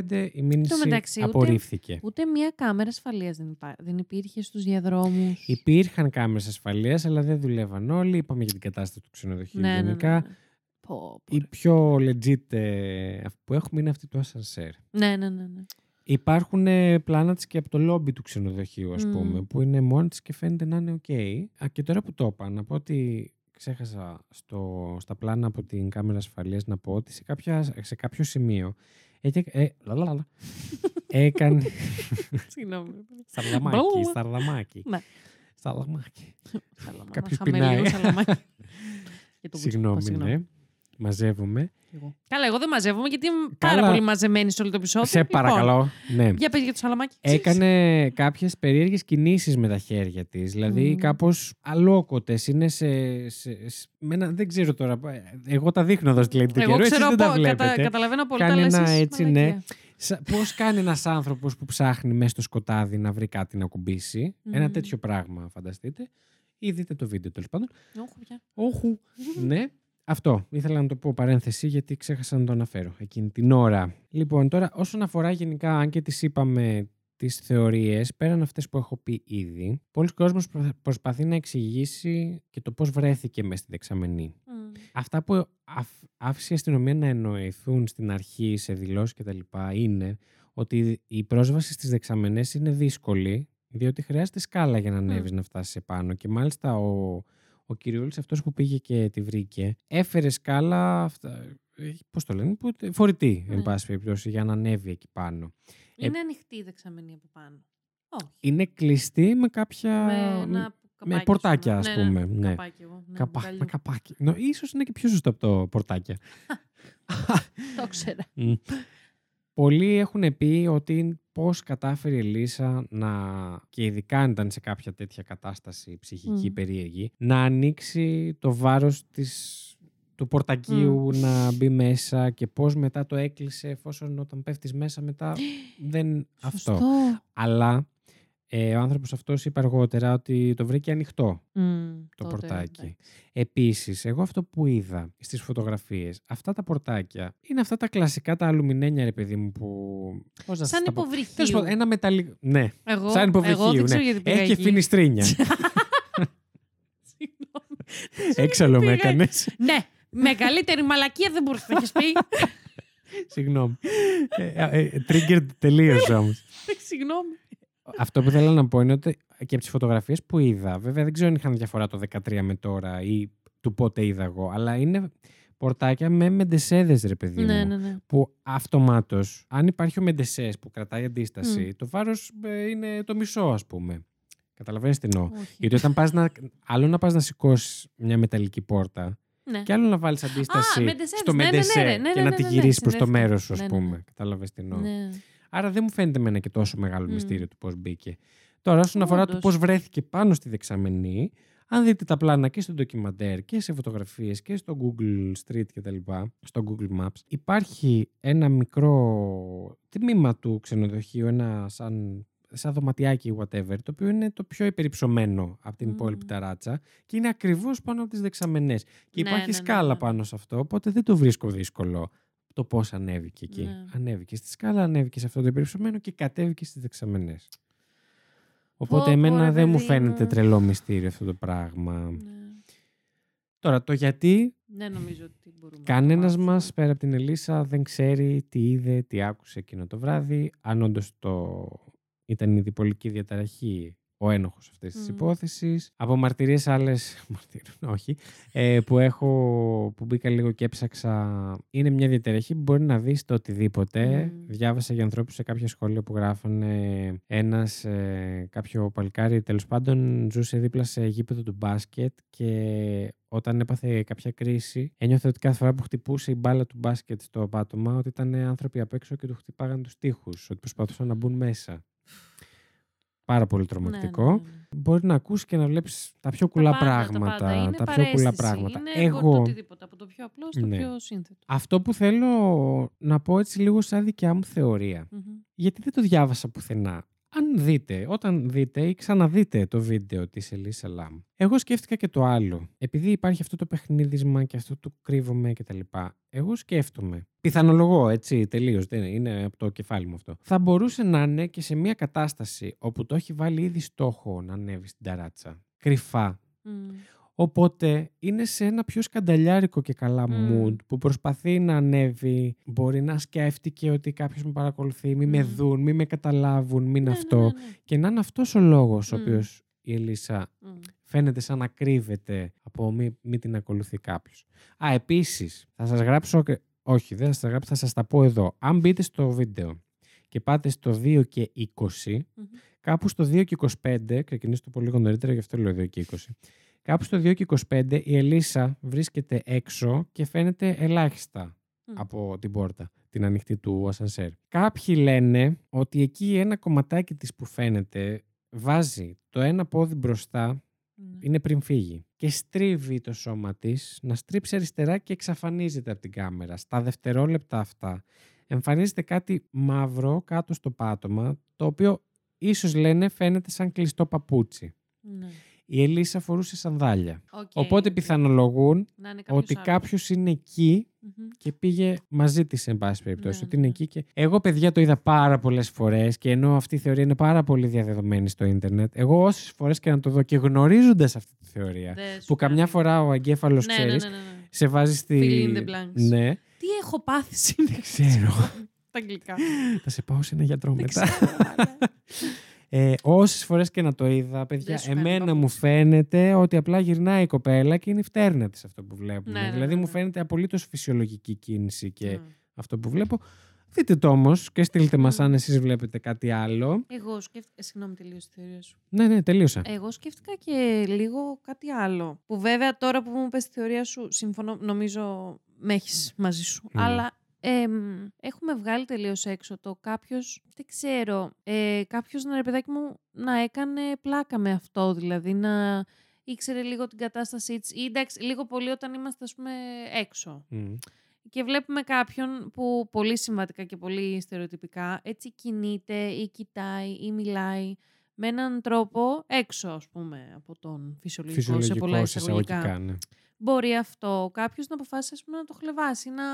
2015 η μήνυση μεταξύ, ούτε- απορρίφθηκε. Ούτε μία κάμερα ασφαλείας δεν, υπά... δεν υπήρχε στους διαδρόμους. Υπήρχαν κάμερες ασφαλείας, αλλά δεν δουλεύαν όλοι. Είπαμε για την κατάσταση του ξενοδοχείου ναι, ναι, ναι, γενικά. ναι. Πω, πω, Η ρε. πιο legit ε, αυτή που έχουμε είναι αυτή του ασανσέρ. Ναι, ναι, ναι. ναι. Υπάρχουν ε, πλάνα της και από το λόμπι του ξενοδοχείου, ας Μμ. πούμε, που είναι μόνη της και φαίνεται να είναι οκ. Α, και τώρα που το είπα, να πω ότι ξέχασα στο, στα πλάνα από την κάμερα ασφαλείας να πω ότι σε, κάποια, σε κάποιο σημείο έχει, ε, λαλαλαλα, (laughs) έκανε... Συγγνώμη. Σαρδαμάκι, Μπλου. σαρδαμάκι. Ναι. Σαρδαμάκι. Σαλαμά- Κάποιος χαμελιό πεινάει. σαλαμάκι. (laughs) Για το Συγγνώμη, βουτσουπά, ναι. Μαζεύουμε. Εγώ. Καλά, εγώ δεν μαζεύομαι γιατί είμαι Καλά. πάρα πολύ μαζεμένη σε όλο το επεισόδιο. Σε Λοιπόν, παρακαλώ. Ναι. Για πες για το σαλαμάκι. Έκανε κάποιες περίεργες κινήσεις με τα χέρια της. Δηλαδή Μμμ. κάπως αλόκοτες. Είναι σε... σε, σε- με ένα- δεν ξέρω τώρα. Εγώ τα δείχνω εδώ στη Λέντη Εγώ καιρό. Εσείς ξέρω, δεν τα από- κατα- βλέπετε. καταλαβαίνω πολύ Κάνει τα λες ένα εσείς, έτσι, ναι. μαλακία. Σα- Πώς κάνει ένας άνθρωπος που ψάχνει μέσα στο σκοτάδι να βρει κάτι να κουμπίσει. Ένα Μμμ. τέτοιο πράγμα φανταστείτε. Ή δείτε το βίντεο τέλος πάντων. Όχου πια. Όχου. (laughs) ναι. Αυτό. Ήθελα να το πω παρένθεση γιατί ξέχασα να το αναφέρω εκείνη την ώρα. Λοιπόν, τώρα όσον αφορά γενικά, αν και τις είπαμε τις θεωρίες, πέραν αυτές που έχω πει ήδη, πολλοί κόσμος προ- προσπαθεί να εξηγήσει και το πώς βρέθηκε μέσα στη δεξαμενή. Μμ. Αυτά που αφ- άφησε η αστυνομία να εννοηθούν στην αρχή σε δηλώσεις και τα λοιπά είναι ότι η πρόσβαση στις δεξαμενές είναι δύσκολη διότι χρειάζεται σκάλα για να ανέβεις να φτάσεις επάνω και μάλιστα ο, ο κυριούλης αυτός που πήγε και τη βρήκε έφερε σκάλα αυτά, ε, πώς το λένε, που, φορητή εν Ναι. πάση περιπτώσει για να ανέβει εκεί πάνω. Είναι ανοιχτή η δεξαμενή από πάνω. Όχι. Είναι κλειστή με κάποια... με ένα καπάκι, ας πορτάκια, ας Ναι, πούμε, Ναι, ναι. Καπάκι εγώ. Ναι, Καπά, μπουκαλιού. με καπάκι. Νο, ίσως είναι και πιο σωστό από το πορτάκια. (laughs) Το ξέρα. Μμ. Πολλοί έχουν πει ότι πώς κατάφερε η Ελίσσα να, και ειδικά αν ήταν σε κάποια τέτοια κατάσταση ψυχική Μμ. περίεργη, να ανοίξει το βάρος της, του πορτακίου να μπει μέσα και πώς μετά το έκλεισε εφόσον όταν πέφτεις μέσα μετά (gasps) δεν αυτό. Σωστό. Αλλά ε, ο άνθρωπος αυτός είπε αργότερα ότι το βρήκε ανοιχτό Μμ, το τότε, πορτάκι. εντάξει. Επίσης, εγώ αυτό που είδα στις φωτογραφίες, αυτά τα πορτάκια είναι αυτά τα κλασικά τα αλουμινένια, ρε παιδί μου, που... Πώς να σας Σαν τα πω. υποβρυχίου. Τέλος πάντων, ένα μεταλλικό... Ναι, Εγώ, σαν υποβρυχίου, εγώ δεν ναι. ξέρω γιατί πήγα Έχει και εκεί. φινιστρίνια. (laughs) Συγγνώμη. Έξαλλο με πήγα έκανες. Ναι, μεγαλύτερη μαλακία δεν μπορούσε να έχεις πει. Συγγνώμη. Ε, ε, Triggered τελείως όμως. (laughs) Συγγνώμη. Αυτό που θέλω να πω είναι ότι και από τις φωτογραφίες που είδα, βέβαια δεν ξέρω αν είχαν διαφορά το 13 με τώρα ή του πότε είδα εγώ, αλλά είναι πορτάκια με μεντεσέδες, ρε παιδί μου. Ναι, ναι, ναι. που αυτομάτως, αν υπάρχει ο Μεντεσές που κρατάει αντίσταση, Μμ. το βάρος είναι το μισό, ας πούμε. Καταλαβαίνεις τι εννοώ. Όχι. Γιατί όταν πας να. Άλλο να πας να σηκώσεις μια μεταλλική πόρτα, Ναι. και άλλο να βάλεις αντίσταση μεντεσέδες. στο Ναι, ναι, ναι, μεντεσέ ναι, ναι, και ναι, να τη ναι, ναι, γυρίσεις προς το συνδέθηκε. μέρος σου, ας Ναι, ναι, πούμε. ναι. Καταλαβες τι εννοώ. Ναι. Άρα δεν μου φαίνεται εμένα και τόσο μεγάλο Μμ. μυστήριο του πώς μπήκε. Τώρα, όσον αφορά το Όντως. πώς βρέθηκε πάνω στη δεξαμενή, αν δείτε τα πλάνα και στο ντοκιμαντέρ και σε φωτογραφίες και στο Google Street και τα λοιπά, στο Google Maps, υπάρχει ένα μικρό τμήμα του ξενοδοχείου, ένα σαν, σαν δωματιάκι whatever, το οποίο είναι το πιο υπερυψωμένο από την Μμμ. υπόλοιπη ταράτσα και είναι ακριβώς πάνω από τις δεξαμενές. Και Ναι, υπάρχει ναι, ναι, σκάλα ναι. πάνω σε αυτό, οπότε δεν το βρίσκω δύσκολο το πώς ανέβηκε εκεί. Ναι. Ανέβηκε στη σκάλα, ανέβηκε σε αυτό το υπερυψωμένο και κατέβηκε στις δεξαμενές. Οπότε Πω, πω, εμένα ρε δεν μου παιδί φαίνεται μου. τρελό μυστήριο αυτό το πράγμα. Ναι. Τώρα, το γιατί Δεν νομίζω ότι μπορούμε να το κανένας μάθουμε. μας πέρα από την Ελίσσα δεν ξέρει τι είδε, τι άκουσε εκείνο το βράδυ. Αν όντως το ήταν η διπολική διαταραχή ο ένοχος αυτής της Μμ. υπόθεσης. Από μαρτυρίες άλλες, (laughs) μαρτύρων, όχι, ε, που έχω, που μπήκα λίγο και έψαξα, είναι μια διαταραχή που μπορεί να δεις το οτιδήποτε. Μμ. Διάβασα για ανθρώπους σε κάποια σχόλια που γράφανε ένας, ε, κάποιο παλικάρι τέλος πάντων ζούσε δίπλα σε γήπεδο του μπάσκετ και όταν έπαθε κάποια κρίση ένιωθε ότι κάθε φορά που χτυπούσε η μπάλα του μπάσκετ στο πάτωμα ότι ήταν άνθρωποι απ' έξω και του χτυπάγαν τους τοίχους, ότι προσπαθούσαν να μπουν μέσα. Πάρα πολύ τρομακτικό. Ναι, ναι, ναι. Μπορεί να ακούσει και να βλέπεις τα πιο κουλά τα πάντα, πράγματα. Τα, πάντα. Είναι τα πιο κουλά παρέστηση. πράγματα. Είναι Εγώ, το οτιδήποτε. Από το πιο απλό στο Ναι. πιο σύνθετο. αυτό που θέλω να πω έτσι λίγο σαν δικιά μου θεωρία. Μμμ. Γιατί δεν το διάβασα πουθενά. Αν δείτε, όταν δείτε ή ξαναδείτε το βίντεο της Ελίσσα Λάμ, εγώ σκέφτηκα και το άλλο. Επειδή υπάρχει αυτό το παιχνίδισμα και αυτό το κρύβομαι και τα λοιπά, εγώ σκέφτομαι. Πιθανολογώ, έτσι, τελείως, δεν είναι, είναι από το κεφάλι μου αυτό. Θα μπορούσε να είναι και σε μια κατάσταση όπου το έχει βάλει ήδη στόχο να ανέβει στην ταράτσα. Κρυφά. Μμ. Οπότε είναι σε ένα πιο σκανταλιάρικο και καλά Μμμ. mood που προσπαθεί να ανέβει. Μπορεί να σκέφτηκε ότι κάποιος με παρακολουθεί, μη με Μμ. δουν, μη με καταλάβουν, μην Ναι, ναι, αυτό. ναι, ναι. Και να είναι αυτός ο λόγος ο Μμ. οποίος η Ελίσσα Μμ. φαίνεται σαν να κρύβεται από μη, μη την ακολουθεί κάποιος. Α, επίσης, θα σας γράψω. και- Όχι, δεν θα σας γράψω, θα σας τα πω εδώ. Αν μπείτε στο βίντεο και πάτε στο 2 και 20, Μμμ. κάπου στο 2 και 25, ξεκινήσω το πολύ λίγο νωρίτερα, γι' αυτό λέω 2 και 20. Κάπου στο 2 και 25 η Ελίσσα βρίσκεται έξω και φαίνεται ελάχιστα Μμ. από την πόρτα, την ανοιχτή του ασανσέρ. Κάποιοι λένε ότι εκεί ένα κομματάκι της που φαίνεται βάζει το ένα πόδι μπροστά, Ναι. είναι πριν φύγει, και στρίβει το σώμα της να στρίψει αριστερά και εξαφανίζεται από την κάμερα. Στα δευτερόλεπτα αυτά εμφανίζεται κάτι μαύρο κάτω στο πάτωμα, το οποίο ίσως λένε φαίνεται σαν κλειστό παπούτσι. Ναι. Η Ελίσσα φορούσε σανδάλια. Οκ, Οπότε οκ. πιθανολογούν Να είναι κάποιος ότι άλλος. κάποιος είναι εκεί Μμμ. και πήγε μαζί της, εν πάση περιπτώσει. Ναι, ότι ναι, είναι ναι. εκεί και. Εγώ, παιδιά, το είδα πάρα πολλές φορές και ενώ αυτή η θεωρία είναι πάρα πολύ διαδεδομένη στο ίντερνετ, εγώ όσες φορές και να το δω και γνωρίζοντας αυτή τη θεωρία, Δεν σου που καμιά κάνει. φορά ο εγκέφαλος Ναι, ξέρεις, ναι, ναι, ναι, ναι. σε βάζει στη. Fill in the blanks. Ναι, Τι έχω πάθει σήμερα. ξέρω. Τα αγγλικά. θα σε πάω σε ένα γιατρό Δεν μετά. Ξέρω, αλλά- Ε, Όσες φορές και να το είδα, παιδιά, σου κάνει εμένα μου παπούτσι. φαίνεται ότι απλά γυρνάει η κοπέλα και είναι η φτέρνα τη αυτό που βλέπουμε. Ναι, ναι, δηλαδή, ναι, μου ναι. φαίνεται απολύτως φυσιολογική κίνηση και Μμ. αυτό που βλέπω. Δείτε το όμως και στείλτε μας Μμ. αν εσείς βλέπετε κάτι άλλο. Εγώ σκέφτηκα. Συγγνώμη, τελείωσε τη θεωρία σου. Ναι, ναι, τελείωσα. Εγώ σκέφτηκα και λίγο κάτι άλλο. Που βέβαια τώρα που μου είπες τη θεωρία σου, συμφωνώ, νομίζω με έχεις μαζί σου. Ναι. Αλλά εμ, έχουμε βγάλει τελείως έξω το κάποιος, δεν ξέρω, ε, κάποιος να ρε παιδάκι μου να έκανε πλάκα με αυτό, δηλαδή να ήξερε λίγο την κατάστασή της. Ή εντάξει, λίγο πολύ όταν είμαστε, ας πούμε, έξω. Μμ. Και βλέπουμε κάποιον που πολύ συμβατικά και πολύ στερεοτυπικά έτσι κινείται ή κοιτάει ή μιλάει με έναν τρόπο έξω, ας πούμε, από τον φυσιολογικό, σε πολλά Φυσιολογικό εισαγωγικά. εισαγωγικά, ναι. Μπορεί αυτό κάποιος να αποφάσει ας πούμε, να το χλεβάσει, να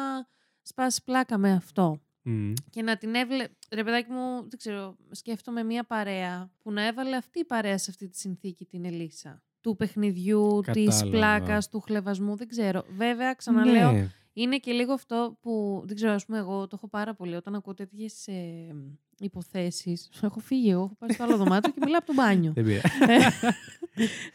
σπάσει πλάκα με αυτό. Μμ. Και να την έβλε... Ρε παιδάκι μου, δεν ξέρω, σκέφτομαι μια παρέα που να έβαλε αυτή η παρέα σε αυτή τη συνθήκη την Ελίσσα. Του παιχνιδιού, της Κατάλαβα. πλάκας, του χλεβασμού, δεν ξέρω. Βέβαια, ξαναλέω, Ναι. είναι και λίγο αυτό που δεν ξέρω, ας πούμε, εγώ το έχω πάρα πολύ. Όταν ακούω τέτοιες ε, υποθέσεις. Έχω φύγει εγώ, έχω πάει στο άλλο δωμάτιο και μιλάω από το μπάνιο. Δεν πειράζει.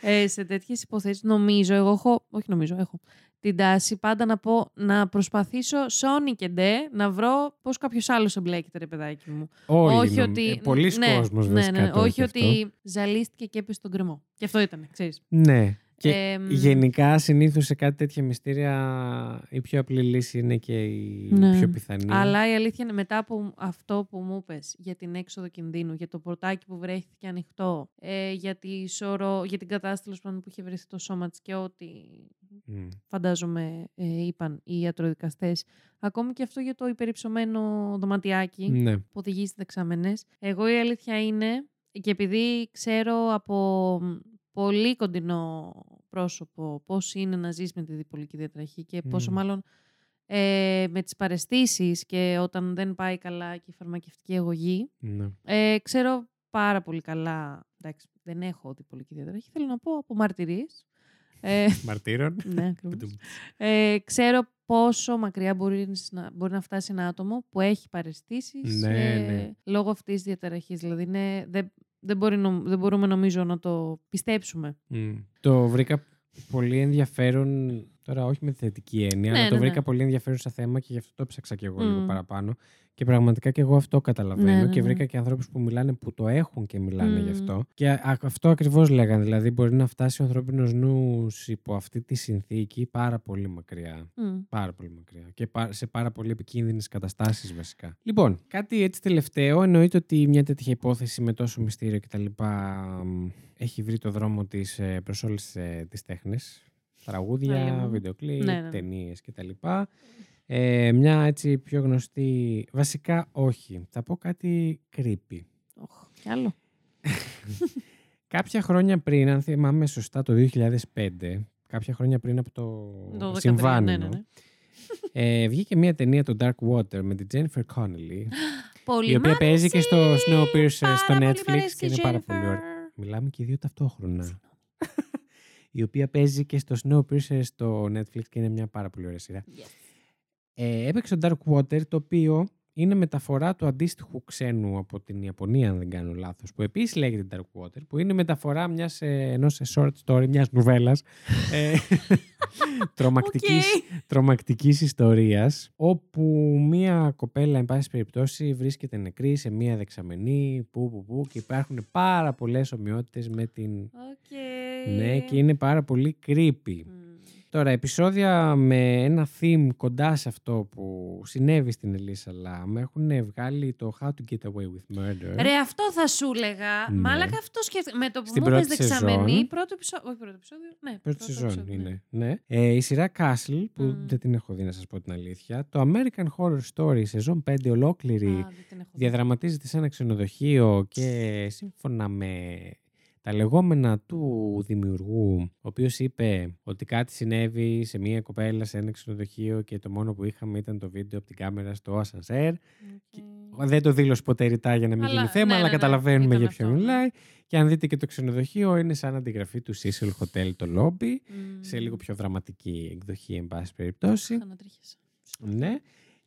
ε, σε τέτοιες υποθέσεις, νομίζω, εγώ έχω. Όχι, νομίζω, έχω την τάση πάντα να πω να προσπαθήσω Sony και ντε να βρω πώς κάποιος άλλος εμπλέκεται, ρε παιδάκι μου. Όλοι. όχι νομ- ότι. ε, Πολλοί ναι, κόσμος ναι, βασικά ναι, το Όχι έχει αυτό. ότι ζαλίστηκε και έπεσε στον κρεμό. Και αυτό ήταν, ξέρεις. Ναι. Και Εμ, γενικά συνήθως σε κάτι τέτοια μυστήρια η πιο απλή λύση είναι και η Ναι. πιο πιθανή. Αλλά η αλήθεια είναι μετά από αυτό που μου είπες για την έξοδο κινδύνου, για το πορτάκι που βρέθηκε ανοιχτό, ε, για, τη σωρό, για την κατάσταση τέλος πάντων, που είχε βρεθεί το σώμα της και ό,τι Μμ. φαντάζομαι ε, είπαν οι ιατροδικαστές. Ακόμη και αυτό για το υπερυψωμένο δωματιάκι Ναι. που οδηγεί στις δεξαμενές. Εγώ η αλήθεια είναι, και επειδή ξέρω από μ, πολύ κοντινό πρόσωπο πώς είναι να ζεις με τη διπολική διατραχή και πόσο Μμ. μάλλον ε, με τις παρεστήσεις και όταν δεν πάει καλά και η φαρμακευτική αγωγή, ναι. ε, ξέρω πάρα πολύ καλά, εντάξει, δεν έχω διπολική διατραχή, θέλω να πω από μαρτυρίες. Ε, (laughs) Μαρτύρων. ναι, ακριβώς. Ε, ξέρω πόσο μακριά μπορεί να, μπορεί να φτάσει ένα άτομο που έχει παρεστήσεις Ναι, ε, ναι. λόγω αυτής της διαταραχής. Δηλαδή, είναι, δεν, δεν, μπορεί, νομ- δεν μπορούμε νομίζω να το πιστέψουμε. Μμ. Το βρήκα πολύ ενδιαφέρον Τώρα όχι με τη θετική έννοια, Ναι, αλλά το ναι, βρήκα ναι. πολύ ενδιαφέρουσα θέμα και γι' αυτό το έψαξα και εγώ λίγο Μμ. παραπάνω. Και πραγματικά και εγώ αυτό καταλαβαίνω. Ναι, ναι, και ναι. βρήκα και ανθρώπους που μιλάνε που το έχουν και μιλάνε Μμ. γι' αυτό. Και α- αυτό ακριβώς λέγανε. Δηλαδή, μπορεί να φτάσει ο ανθρώπινος νους υπό αυτή τη συνθήκη πάρα πολύ μακριά. Μμ. Πάρα πολύ μακριά. Και πά- σε πάρα πολύ επικίνδυνες καταστάσεις, βασικά. Λοιπόν, κάτι έτσι τελευταίο. Εννοείται ότι μια τέτοια υπόθεση με τόσο μυστήριο κτλ. μ, έχει βρει το δρόμο της προς όλες τις τέχνες. Τραγούδια, Άλλη μου. βίντεο κλιπ, Ναι, ναι, ναι. ταινίε κτλ. Ε, μια έτσι πιο γνωστή. Βασικά, όχι. Θα πω κάτι creepy. Οχ, Κι άλλο. (laughs) Κάποια χρόνια πριν, αν θυμάμαι σωστά, το 2005, κάποια χρόνια πριν από το, Το 13, συμβάνινο, ναι, ναι, ναι. ε, βγήκε μια ταινία, το Dark Water, με την Jennifer Connelly, Πολύ (gasps) η οποία μ' παίζει και στο αρέσει. Snowpiercer Πάρα στο πολύ μ' Netflix αρέσει και η είναι πάρα πολύ Jennifer. ωραία. Μιλάμε και οι δύο ταυτόχρονα. (laughs) η οποία παίζει και στο Snowpiercer στο Netflix και είναι μια πάρα πολύ ωραία σειρά. Yes. Ε, έπαιξε το Dark Water, το οποίο είναι μεταφορά του αντίστοιχου ξένου από την Ιαπωνία, αν δεν κάνω λάθος, που επίσης λέγεται Dark Water, που είναι μεταφορά μιας, ε, ενός short story, μιας νουβέλας, ε, (laughs) τρομακτικής, Οκ. τρομακτικής ιστορίας, όπου μία κοπέλα, εν πάση περιπτώσει, βρίσκεται νεκρή σε μία δεξαμενή, που, που, που, και υπάρχουν πάρα πολλές ομοιότητες με την... Οκ. Ναι, και είναι πάρα πολύ creepy. Μμ. Τώρα, επεισόδια με ένα theme κοντά σε αυτό που συνέβη στην Ελίσσα Λάμ έχουν βγάλει το How to Get Away with Murder. Ρε, αυτό θα σου έλεγα. Ναι. Μάλακα αυτό σκέφτηκα. Με το που Στην μου είπες πρώτη δεξαμενή, σεζόν. πρώτο επεισόδιο. Όχι, πρώτο επεισόδιο. Ναι, Πρώτη πρώτο σεζόν επεισόδιο, ναι. είναι. Ναι. Ε, η σειρά Castle, που Μμ. δεν την έχω δει να σας πω την αλήθεια. Το American Horror Story, σεζόν 5 ολόκληρη, Α, δεν την έχω δει. διαδραματίζεται σε ένα ξενοδοχείο και σύμφωνα με τα λεγόμενα του δημιουργού, ο οποίος είπε ότι κάτι συνέβη σε μια κοπέλα σε ένα ξενοδοχείο και το μόνο που είχαμε ήταν το βίντεο από την κάμερα στο ασανσέρ. Οκ. Δεν το δήλωσε ποτέ ρητά για να μην Αλλά, γίνει θέμα, ναι, αλλά ναι, ναι, καταλαβαίνουμε ήταν για ποιο αυτό, ναι. μιλάει. Και αν δείτε και το ξενοδοχείο, είναι σαν αντιγραφή του Cecil Hotel το lobby, Μμ. σε λίγο πιο δραματική εκδοχή, εν πάση περιπτώσει. Ανατρίχιασα. Ναι.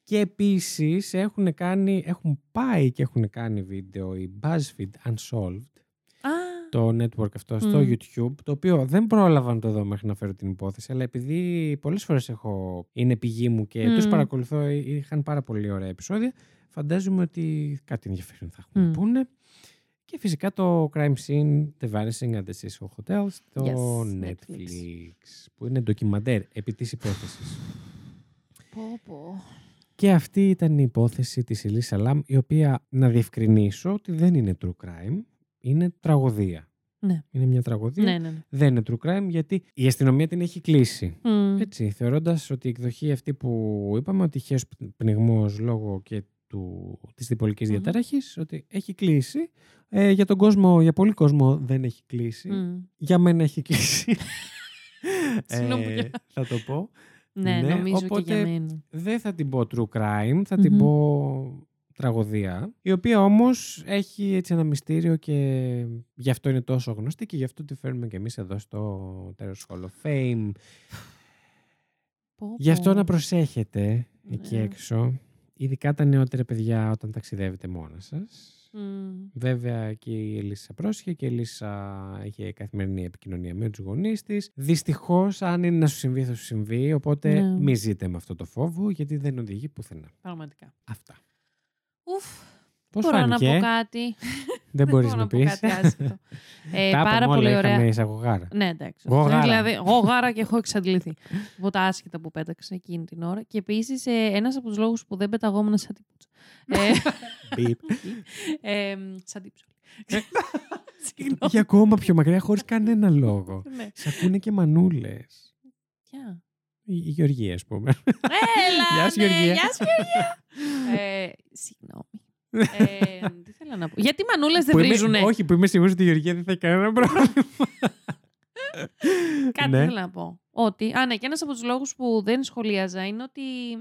Και επίσης έχουν, κάνει, έχουν πάει και έχουν κάνει βίντεο η BuzzFeed Unsolved, Α, το network αυτό στο Μμ. YouTube, το οποίο δεν πρόλαβα να το δω μέχρι να φέρω την υπόθεση, αλλά επειδή πολλές φορές έχω, είναι πηγή μου και Μμ. τους παρακολουθώ, ε, είχαν πάρα πολύ ωραία επεισόδια, φαντάζομαι ότι κάτι ενδιαφέρον θα έχουν Μμ. να πούνε. Και φυσικά το Crime Scene, The Vanishing at the Cecil Hotel στο Yes, Netflix, Netflix. που είναι ντοκιμαντέρ επί της υπόθεσης. πω, πω. Και αυτή ήταν η υπόθεση της Ελίσσα Λάμ, η οποία να διευκρινίσω ότι δεν είναι true crime, είναι τραγωδία. Ναι. Είναι μια τραγωδία. Ναι, ναι, ναι. Δεν είναι true crime γιατί η αστυνομία την έχει κλείσει. Μμ. Έτσι, θεωρώντας ότι η εκδοχή αυτή που είπαμε ότι είχε πνιγμός λόγω και του, της διπολικής Μμμ. διαταραχής, ότι έχει κλείσει. Ε, για τον κόσμο, για πολύ κόσμο δεν έχει κλείσει. Μμ. Για μένα έχει κλείσει. (laughs) Συγγνώμη που ε, για- θα το πω. Ναι, Ναι, νομίζω και οπότε- για μένα. Δεν θα την πω true crime, θα την Μμμ. πω τραγωδία, η οποία όμως έχει έτσι ένα μυστήριο και γι' αυτό είναι τόσο γνωστή και γι' αυτό τη φέρνουμε και εμείς εδώ στο τέλος Hall of Fame. Πω, Γι' αυτό πω. να προσέχετε εκεί Ναι. έξω, ειδικά τα νεότερα παιδιά όταν ταξιδεύετε μόνα σας. Μμ. Βέβαια και η Ελίσσα πρόσχε και η Ελίσσα είχε καθημερινή επικοινωνία με τους γονείς της. Δυστυχώς αν είναι να σου συμβεί θα σου συμβεί, οπότε Ναι. μη ζείτε με αυτό το φόβο γιατί δεν οδηγεί πουθενά. Πραγματικά. Αυτά. Ουφ, Πώς μπορώ φάνηκε, να πω κάτι. δεν (laughs) μπορείς μπορώ να πω πεις. κάτι άσχετο. (laughs) ε, Τα πάρα είπαμε όλα, πολύ ωραία. είχαμε εισαγωγάρα. Ναι, εντάξει. Γογάρα. Δηλαδή, εγώ γάρα και έχω εξαντληθεί από τα άσχετα που πέταξα εκείνη την ώρα. Και επίσης ένας από τους λόγους που δεν πεταγόμουν σαν τύπου. ε, (laughs) Μπιπ. ε, σαν τύπου. Συγγνώμη. Για ακόμα πιο μακριά χωρίς κανένα λόγο. Ναι. Σε ακούνε και μανούλες. Ποια; Η, η Γεωργία, ας πούμε. Έλα, Γεια σου, ναι, Γεωργία. Γεια σου, Γεωργία. ε, συγγνώμη. ε, τι θέλω να πω. Γιατί οι μανούλες δεν Που είμαι- βρίζουνε; όχι, που είμαι σίγουρη ότι η Γεωργία δεν θα έχει κανένα πρόβλημα. Κάτι Ναι. θέλω να πω. Ότι, α, ναι, και ένας από τους λόγους που δεν σχολίαζα είναι ότι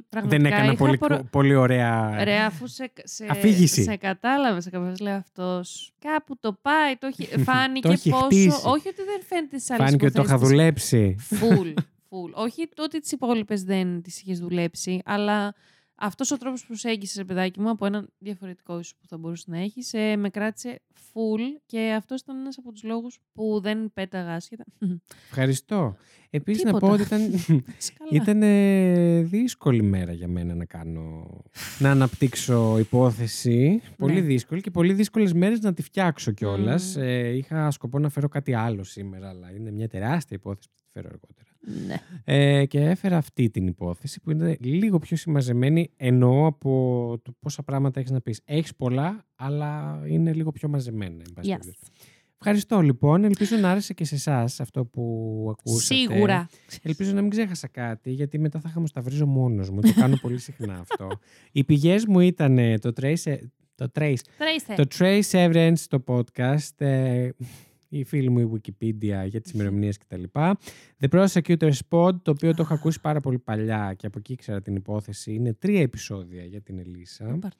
πραγματικά δεν έκανα είχα πολύ, προ- πολύ ωραία. Ρε, αφού σε, σε, Αφήγηση. σε κατάλαβε, σε κάποιον λέει αυτός. Κάπου το πάει, το έχει, (laughs) φάνηκε Το έχει πόσο. χτίσει. Όχι ότι δεν φαίνεται στι άλλε Φάνηκε ότι το είχα δουλέψει. Φουλ. Φουλ. όχι το ότι τις υπόλοιπες δεν τις είχες δουλέψει, αλλά αυτός ο τρόπος προσέγγιση, ρε παιδάκι μου, από έναν διαφορετικό ίσω που θα μπορούσε να έχεις, ε, με κράτησε full και αυτός ήταν ένας από τους λόγους που δεν πέταγα άσχετα. Ευχαριστώ. Επίσης να πω Τίποτα. ότι ήταν, Σκαλά. ήταν ε, δύσκολη μέρα για μένα να κάνω. να αναπτύξω υπόθεση. Πολύ Ναι. δύσκολη και πολύ δύσκολες μέρες να τη φτιάξω κιόλας. Μμμ. Ε, είχα σκοπό να φέρω κάτι άλλο σήμερα, αλλά είναι μια τεράστια υπόθεση που θα τη φέρω αργότερα. Ναι. Ε, και έφερα αυτή την υπόθεση που είναι λίγο πιο συμμαζεμένη εννοώ από το πόσα πράγματα έχεις να πεις. Έχεις πολλά, αλλά είναι λίγο πιο μαζεμένα. εν πάση Yes. περιπτώσει. Ευχαριστώ λοιπόν. Ελπίζω να άρεσε και σε εσάς αυτό που ακούσατε. Σίγουρα. Ελπίζω να μην ξέχασα κάτι, γιατί μετά θα χαμοσταυρίζω μόνος μου. Το κάνω πολύ συχνά αυτό. (laughs) Οι πηγές μου ήταν ε, το Trace, το Trace, Τρέιστε. το Trace Evidence στο podcast, ε, η φίλη μου η Wikipedia για τις ημερομηνίες κτλ. The Prosecutor's Pod, το οποίο το έχω ακούσει πάρα πολύ παλιά και από εκεί ήξερα την υπόθεση. Είναι τρία επεισόδια για την Ελίσσα. Πάρ'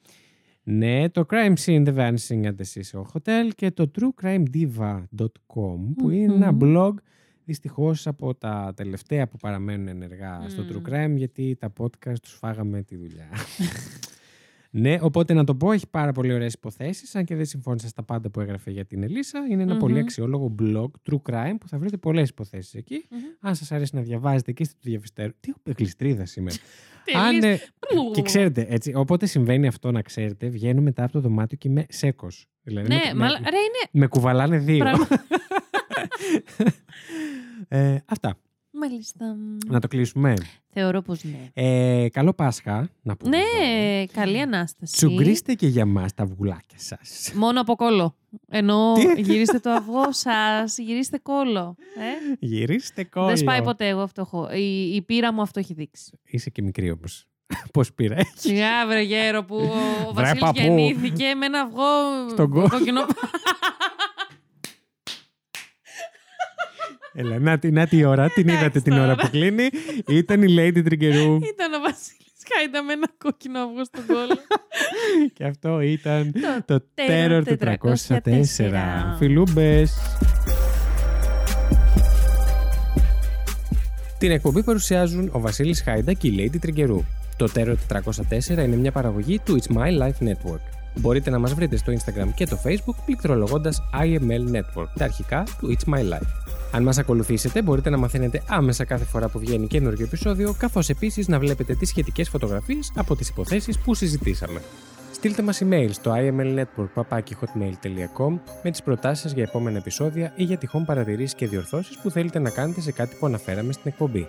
Ναι, το Crime Scene The Vanishing at the Cecil Hotel και το truecrimediva.com που είναι ένα Μμμ. blog δυστυχώς από τα τελευταία που παραμένουν ενεργά στο Μμ. True Crime γιατί τα podcast τους φάγαμε τη δουλειά. (laughs) (laughs) ναι, οπότε να το πω, έχει πάρα πολύ ωραίες υποθέσεις, αν και δεν συμφώνησα στα πάντα που έγραφε για την Ελίσσα. Είναι ένα πολύ Μμμ. αξιόλογο blog True Crime που θα βρείτε πολλές υποθέσεις εκεί. Μμμ. Αν σας αρέσει να διαβάζετε και είστε του διαβιστέρου. Τι έχω γλιστρίδα σήμερα. (laughs) Τελείως. Αν, ε, και ξέρετε, έτσι, όποτε συμβαίνει αυτό να ξέρετε, βγαίνω μετά από το δωμάτιο και είμαι σέκος. Δηλαδή, Ναι, με, μαλα... με, ρε είναι. με κουβαλάνε δύο. Πράγμα. (laughs) ε, αυτά. Μάλιστα. Να το κλείσουμε. Θεωρώ πως ναι. Ε, καλό Πάσχα, να πούμε. εδώ. Ναι, καλή ανάσταση. Τσουγκρίστε και για μας τα αυγουλάκια σας. Μόνο από κόλλο. Ενώ Τι; γυρίστε το αυγό σας, γυρίστε κόλλο. Ε; Γυρίστε κόλλο. Δεν σπάει ποτέ εγώ αυτό. έχω- Η, η πείρα μου αυτό έχει δείξει. Είσαι και μικρή όμως. (laughs) Πώς πήρα. Σιγά βρε γέρο που ο Βρε, Βασίλης παππού. γεννήθηκε με ένα αυγό Στον κο- κόκκινο. (laughs) (laughs) Έλα, να, τη- να τη ώρα, την είδατε την ώρα που κλείνει. Ήταν η Lady Τριγκερού. Ήταν ο Βασίλης Χάιντα με ένα κόκκινο αυγό στον κόλλο. και αυτό ήταν Το το Terror 404. Φιλούμπες. Την εκπομπή παρουσιάζουν ο Βασίλης Χάιντα και η Lady Τριγκερού. Το Terror 404 είναι μια παραγωγή του It's My Life Network. Μπορείτε να μας βρείτε στο Instagram και το Facebook πληκτρολογώντας IML Network, τα αρχικά του It's My Life. Αν μας ακολουθήσετε, μπορείτε να μαθαίνετε άμεσα κάθε φορά που βγαίνει καινούργιο επεισόδιο, καθώς επίσης να βλέπετε τις σχετικές φωτογραφίες από τις υποθέσεις που συζητήσαμε. Στείλτε μας email στο imlnetwork.hotmail.com με τις προτάσεις σας για επόμενα επεισόδια ή για τυχόν παρατηρήσεις και διορθώσεις που θέλετε να κάνετε σε κάτι που αναφέραμε στην εκπομπή.